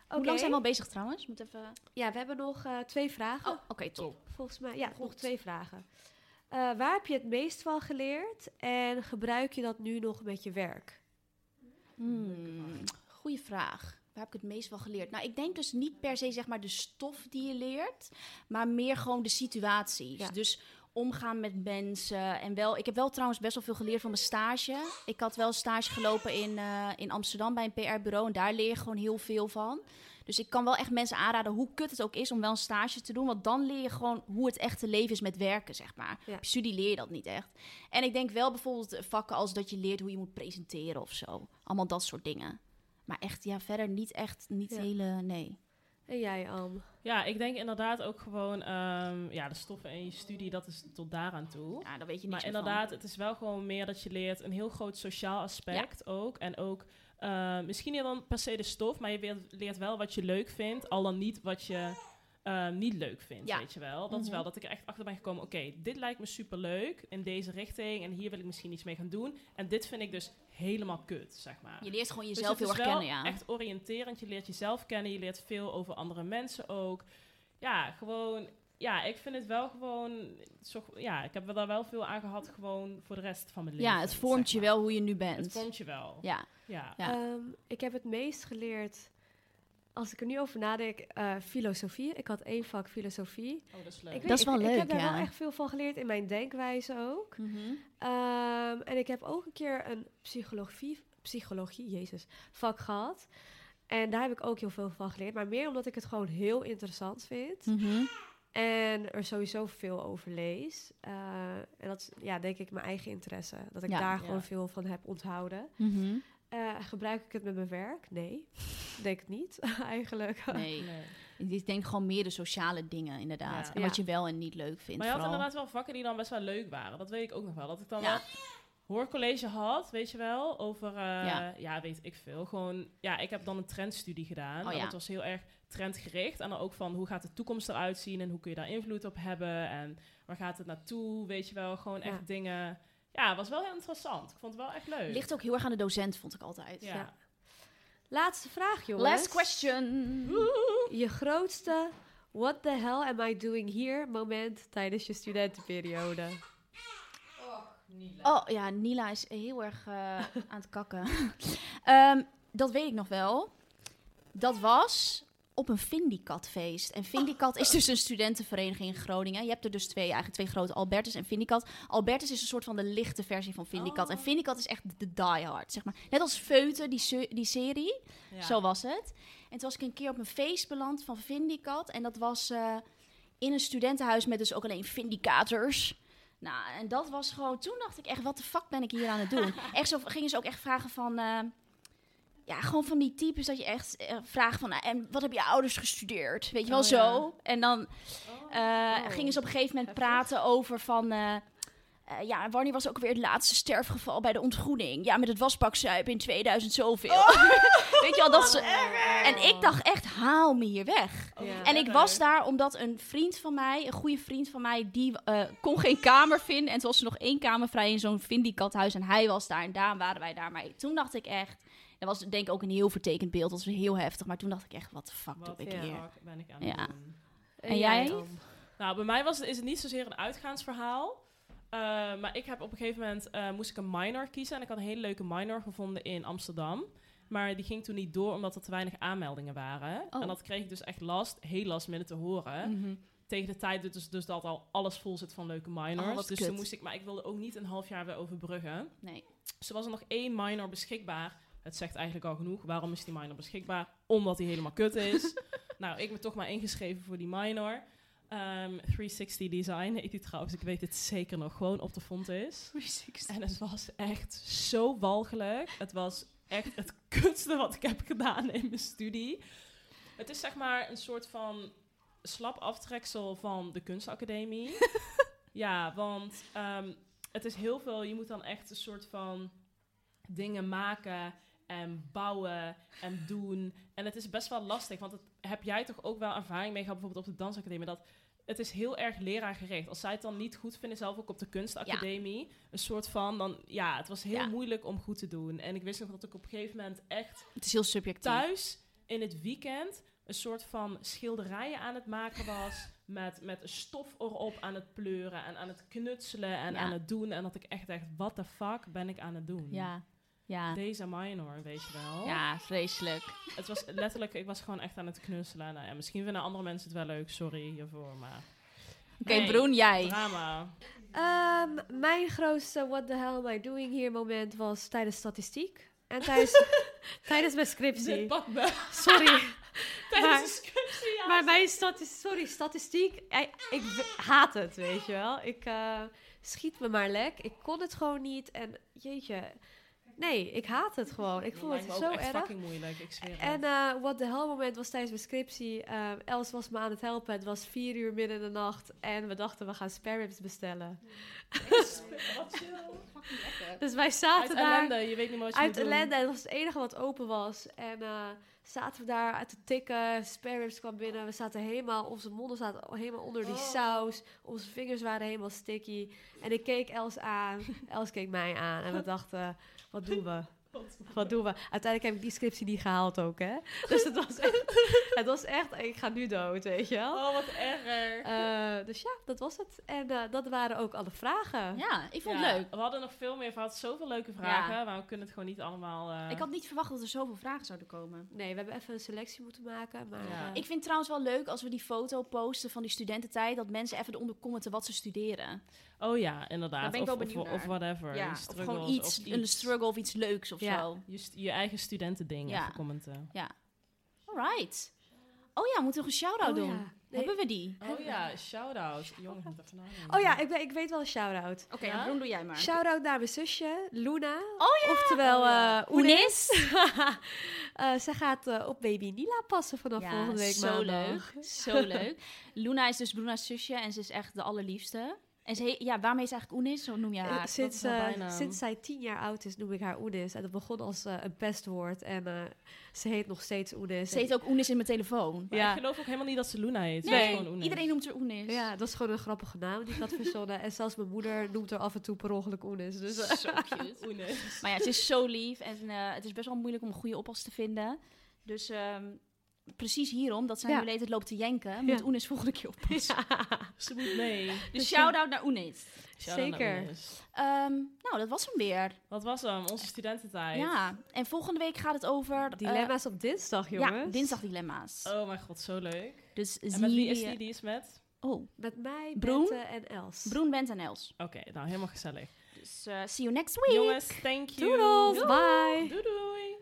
Hoe Oké. lang zijn we al bezig trouwens? Moet even... Ja, we hebben nog eh, twee vragen. Oh, oké, top. Volgens mij, ja, nog twee vragen. Eh, waar heb je het meest van geleerd en gebruik je dat nu nog met je werk? Hmm, goeie vraag. Waar heb ik het meest van geleerd? Nou, ik denk dus niet per se zeg maar de stof die je leert, maar meer gewoon de situaties. Ja. Dus omgaan met mensen. En wel, ik heb wel trouwens best wel veel geleerd van mijn stage. Ik had wel een stage gelopen in, eh, in Amsterdam bij een PR-bureau en daar leer je gewoon heel veel van. Dus ik kan wel echt mensen aanraden, hoe kut het ook is om wel een stage te doen. Want dan leer je gewoon hoe het echte leven is met werken, zeg maar. Ja. Op studie leer je dat niet echt. En ik denk wel bijvoorbeeld vakken als dat je leert hoe je moet presenteren of zo. Allemaal dat soort dingen. Maar echt, ja, verder niet echt, niet Ja. hele, nee. En jij, Am? Ja, ik denk inderdaad ook gewoon... ehm, ja, de stoffen in je studie, dat is tot daaraan toe. Ja, daar weet je niks Maar meer van. inderdaad, het is wel gewoon meer dat je leert een heel groot sociaal aspect ook. En ook eh, misschien niet dan per se de stof, maar je leert, leert wel wat je leuk vindt, al dan niet wat je eh, niet leuk vindt, Ja. weet je wel. Dat is Mhm. wel dat ik er echt achter ben gekomen, oké, dit lijkt me super leuk in deze richting en hier wil ik misschien iets mee gaan doen. En dit vind ik dus helemaal kut, zeg maar. Je leert gewoon Dus jezelf het heel erg kennen, ja. echt oriënterend. Je leert jezelf kennen. Je leert veel over andere mensen ook. Ja, gewoon... Ja, ik vind het wel gewoon... Zo, ja, ik heb daar wel veel aan gehad gewoon voor de rest van mijn leven. Ja, het vormt zeg je wel hoe je nu bent. Het vormt je wel. Ja. Ja. Ja. Ehm, ik heb het meest geleerd, als ik er nu over nadenk, eh, filosofie. Ik had één vak filosofie. Oh, dat is leuk. Ik Dat is ik, wel Ik leuk, heb daar ja. wel echt veel van geleerd in mijn denkwijze ook. Mhm. Ehm, en ik heb ook een keer een psychologie, psychologie, jezus, vak gehad. En daar heb ik ook heel veel van geleerd. Maar meer omdat ik het gewoon heel interessant vind. Mhm. En er sowieso veel over lees. Eh, en dat is, ja, denk ik, mijn eigen interesse. Dat ik Ja. daar Ja. gewoon veel van heb onthouden. Mhm. Eh, gebruik ik het met mijn werk? Nee, denk het niet, eigenlijk. Nee. Nee. Ik denk gewoon meer de sociale dingen, inderdaad. Ja. En wat je wel en niet leuk vindt. Maar je had vooral. inderdaad wel vakken die dan best wel leuk waren. Dat weet ik ook nog wel. Dat ik dan Ja. wel hoorcollege had, weet je wel, over, eh, Ja. ja. weet ik veel. Gewoon, ja, ik heb dan een trendstudie gedaan. Oh, en ja. dat was heel erg trendgericht. En dan ook van, hoe gaat de toekomst eruit zien en hoe kun je daar invloed op hebben en waar gaat het naartoe, weet je wel. Gewoon echt dingen. Ja, het was wel heel interessant. Ik vond het wel echt leuk. Ligt ook heel erg aan de docent, vond ik altijd. ja. Ja. Laatste vraag, jongens. Last question. Je grootste what the hell am I doing here moment tijdens je studentenperiode? Oh ja, Nila is heel erg eh, aan het kakken. Ehm, dat weet ik nog wel. Dat was op een Vindicat-feest. En Vindicat is dus een studentenvereniging in Groningen. Je hebt er dus twee, eigenlijk twee grote, Albertus en Vindicat. Albertus is een soort van de lichte versie van Vindicat. En Vindicat is echt de diehard, zeg maar. Net als Feute, die, die serie. Ja. Zo was het. En toen was ik een keer op een feest beland van Vindicat. En dat was eh, in een studentenhuis met dus ook alleen Vindicators. Nou, en dat was gewoon... Toen dacht ik echt, wat de fuck ben ik hier aan het doen? echt zo gingen ze ook echt vragen van... eh, ja, gewoon van die types dat je echt eh, vraagt van... nou, en wat heb je ouders gestudeerd? Weet je wel, Oh, zo. En dan eh, Oh. gingen ze op een gegeven moment praten over van... eh, ja, wanneer was ook weer het laatste sterfgeval bij de ontgroening? Ja, met het wasbakzuipen in 2000 zoveel. Weet je wel, dat ze... En ik dacht echt, haal me hier weg. Ja. En ik was daar omdat een vriend van mij, een goede vriend van mij, die kon geen kamer vinden. En toen was er nog één kamer vrij in zo'n Vindicathuis. En hij was daar en daarom waren wij daar. Maar toen dacht ik echt, dat was denk ik ook een heel vertekend beeld. Dat was heel heftig. Maar toen dacht ik echt, wat de fuck doe ik hier? ben ik aan Ja. het doen? En jij? Nou, bij mij was het, is het niet zozeer een uitgaansverhaal. Eh, maar ik heb op een gegeven moment eh, moest ik een minor kiezen. En ik had een hele leuke minor gevonden in Amsterdam. Maar die ging toen niet door omdat er te weinig aanmeldingen waren. Oh. En dat kreeg ik dus echt last, heel last minute te horen. Mhm. Tegen de tijd dus, dus dat al alles vol zit van leuke minors. Oh, dus kut. toen moest ik, maar ik wilde ook niet een half jaar weer overbruggen. Nee. Dus er was er nog één minor beschikbaar. Het zegt eigenlijk al genoeg. Waarom is die minor beschikbaar? Omdat hij helemaal kut is. nou, ik ben toch maar ingeschreven voor die minor. Ehm, 360 Design heet die trouwens. Ik weet het zeker nog. Gewoon op de font is. En het was echt zo walgelijk. Het was echt het kutste wat ik heb gedaan in mijn studie. Het is zeg maar een soort van slap aftreksel van de kunstacademie. ja, want ehm, het is heel veel... Je moet dan echt een soort van dingen maken en bouwen en doen. En het is best wel lastig, want het, heb jij toch ook wel ervaring mee gehad, bijvoorbeeld op de dansacademie, dat het is heel erg leraargericht. Als zij het dan niet goed vinden, zelf ook op de kunstacademie, een soort van, dan ja, het was heel Ja. moeilijk om goed te doen. En ik wist nog dat ik op een gegeven moment echt Het is heel subjectief. thuis in het weekend een soort van schilderijen aan het maken was. Met, met stof erop aan het pleuren en aan het knutselen en Ja. aan het doen. En dat ik echt dacht, what the fuck ben ik aan het doen? Ja. Ja. Deze minor, weet je wel. Ja, vreselijk. Het was letterlijk, ik was gewoon echt aan het knutselen. Nou ja, misschien vinden andere mensen het wel leuk, sorry hiervoor, maar... Oké, Nee, Broen, jij. Drama. Ehm, mijn grootste what the hell am I doing here moment was tijdens statistiek. En tijdens, tijdens mijn scriptie. Sorry. tijdens Maar- de scriptie, ja. Maar mijn statistiek, sorry, statistiek, eh, ik haat het, weet je wel. Ik eh, schiet me maar lek. Ik kon het gewoon niet. En jeetje, nee, ik haat het gewoon. Ik voel het me zo ook echt erg. fucking moeilijk, ik zweer. En eh what the hell moment was tijdens mijn scriptie. eh, Els was me aan het helpen. Het was vier uur midden in de nacht. En we dachten, we gaan spare ribs bestellen. Wat. Dus wij zaten Uit daar... ellende, je weet niet meer wat je Uit ellende. En dat was het enige wat open was. En eh, zaten we daar uit te tikken. Spare ribs kwam binnen. We zaten helemaal... Onze monden zaten helemaal onder die saus. Onze vingers waren helemaal sticky. En ik keek Els aan. Els keek mij aan. En we dachten... Wat doen we? Wat doen we? Uiteindelijk heb ik die scriptie niet gehaald ook, hè? Dus het was echt... het was echt... Ik ga nu dood, weet je wel? Oh, wat erg. Eh, dus ja, dat was het. En eh, dat waren ook alle vragen. Ja, ik vond Ja, het leuk. We hadden nog veel meer, we hadden zoveel leuke vragen, Ja. maar we kunnen het gewoon niet allemaal... eh, Ik had niet verwacht dat er zoveel vragen zouden komen. Nee, we hebben even een selectie moeten maken. Maar Ja. Ik vind het trouwens wel leuk als we die foto posten van die studententijd, dat mensen even eronder commenten wat ze studeren. Oh ja, inderdaad. Daar ben ik of, wel of, benieuwd of naar. whatever. ja, of gewoon iets, of een struggle of iets leuks of Ja. zo. Je, je eigen studentending Ja. even commenten. Alright. Oh ja, we moeten nog een shout-out Oh doen. ja. Nee. Hebben we die? Oh ja, shout-out. Jongens, moet even nadenken. Oh ja, ik, weet- ik weet wel een shout-out. Oké, Ja? dan doe jij maar. Shout-out naar mijn zusje, Luna. Oh ja! Oftewel, ja. Oenis. Eh, zij gaat eh, op baby Nila passen vanaf Ja, volgende week zo maandag. leuk. Zo leuk. Luna is dus Bruna's zusje en ze is echt de allerliefste. En ze heet- ja, waarmee is eigenlijk Oenis? Zo noem je Eh, haar. sinds, eh, sinds zij tien jaar oud is, noem ik haar Oenis. En dat begon als eh, een pestwoord. En eh, ze heet nog steeds Oenis. Ze heet ook Oenis in mijn telefoon. Maar Ja. ik geloof ook helemaal niet dat ze Luna heet. Ze Nee, is gewoon Oenis. iedereen noemt haar Oenis. Ja, dat is gewoon een grappige naam die ik had verzonnen. En zelfs mijn moeder noemt haar af en toe per ongeluk Oenis. Dus, eh, Zo cute. Oenis. Maar ja, ze is zo lief en eh, het is best wel moeilijk om een goede oppas te vinden. Dus ehm, precies hierom, dat zij Ja. nu leed het loopt te jenken, moet Ja. Oenis volgende keer oppassen. Ze moet mee. Dus shout-out naar Oenis. Naar Zeker. Oenis. Ehm, nou, dat was hem weer. Wat was hem? Onze studententijd. Ja, en volgende week gaat het over... eh, dilemma's op dinsdag, jongens. ja, dinsdag dilemma's. Oh mijn god, zo leuk. Dus En met wie is die? Die is met? Oh, Met mij, Broen? En Els. Broen, Bent en Els. Oké, nou helemaal gezellig. Dus eh, see you next week. Jongens, thank you. Doedels, bye. Doei doei.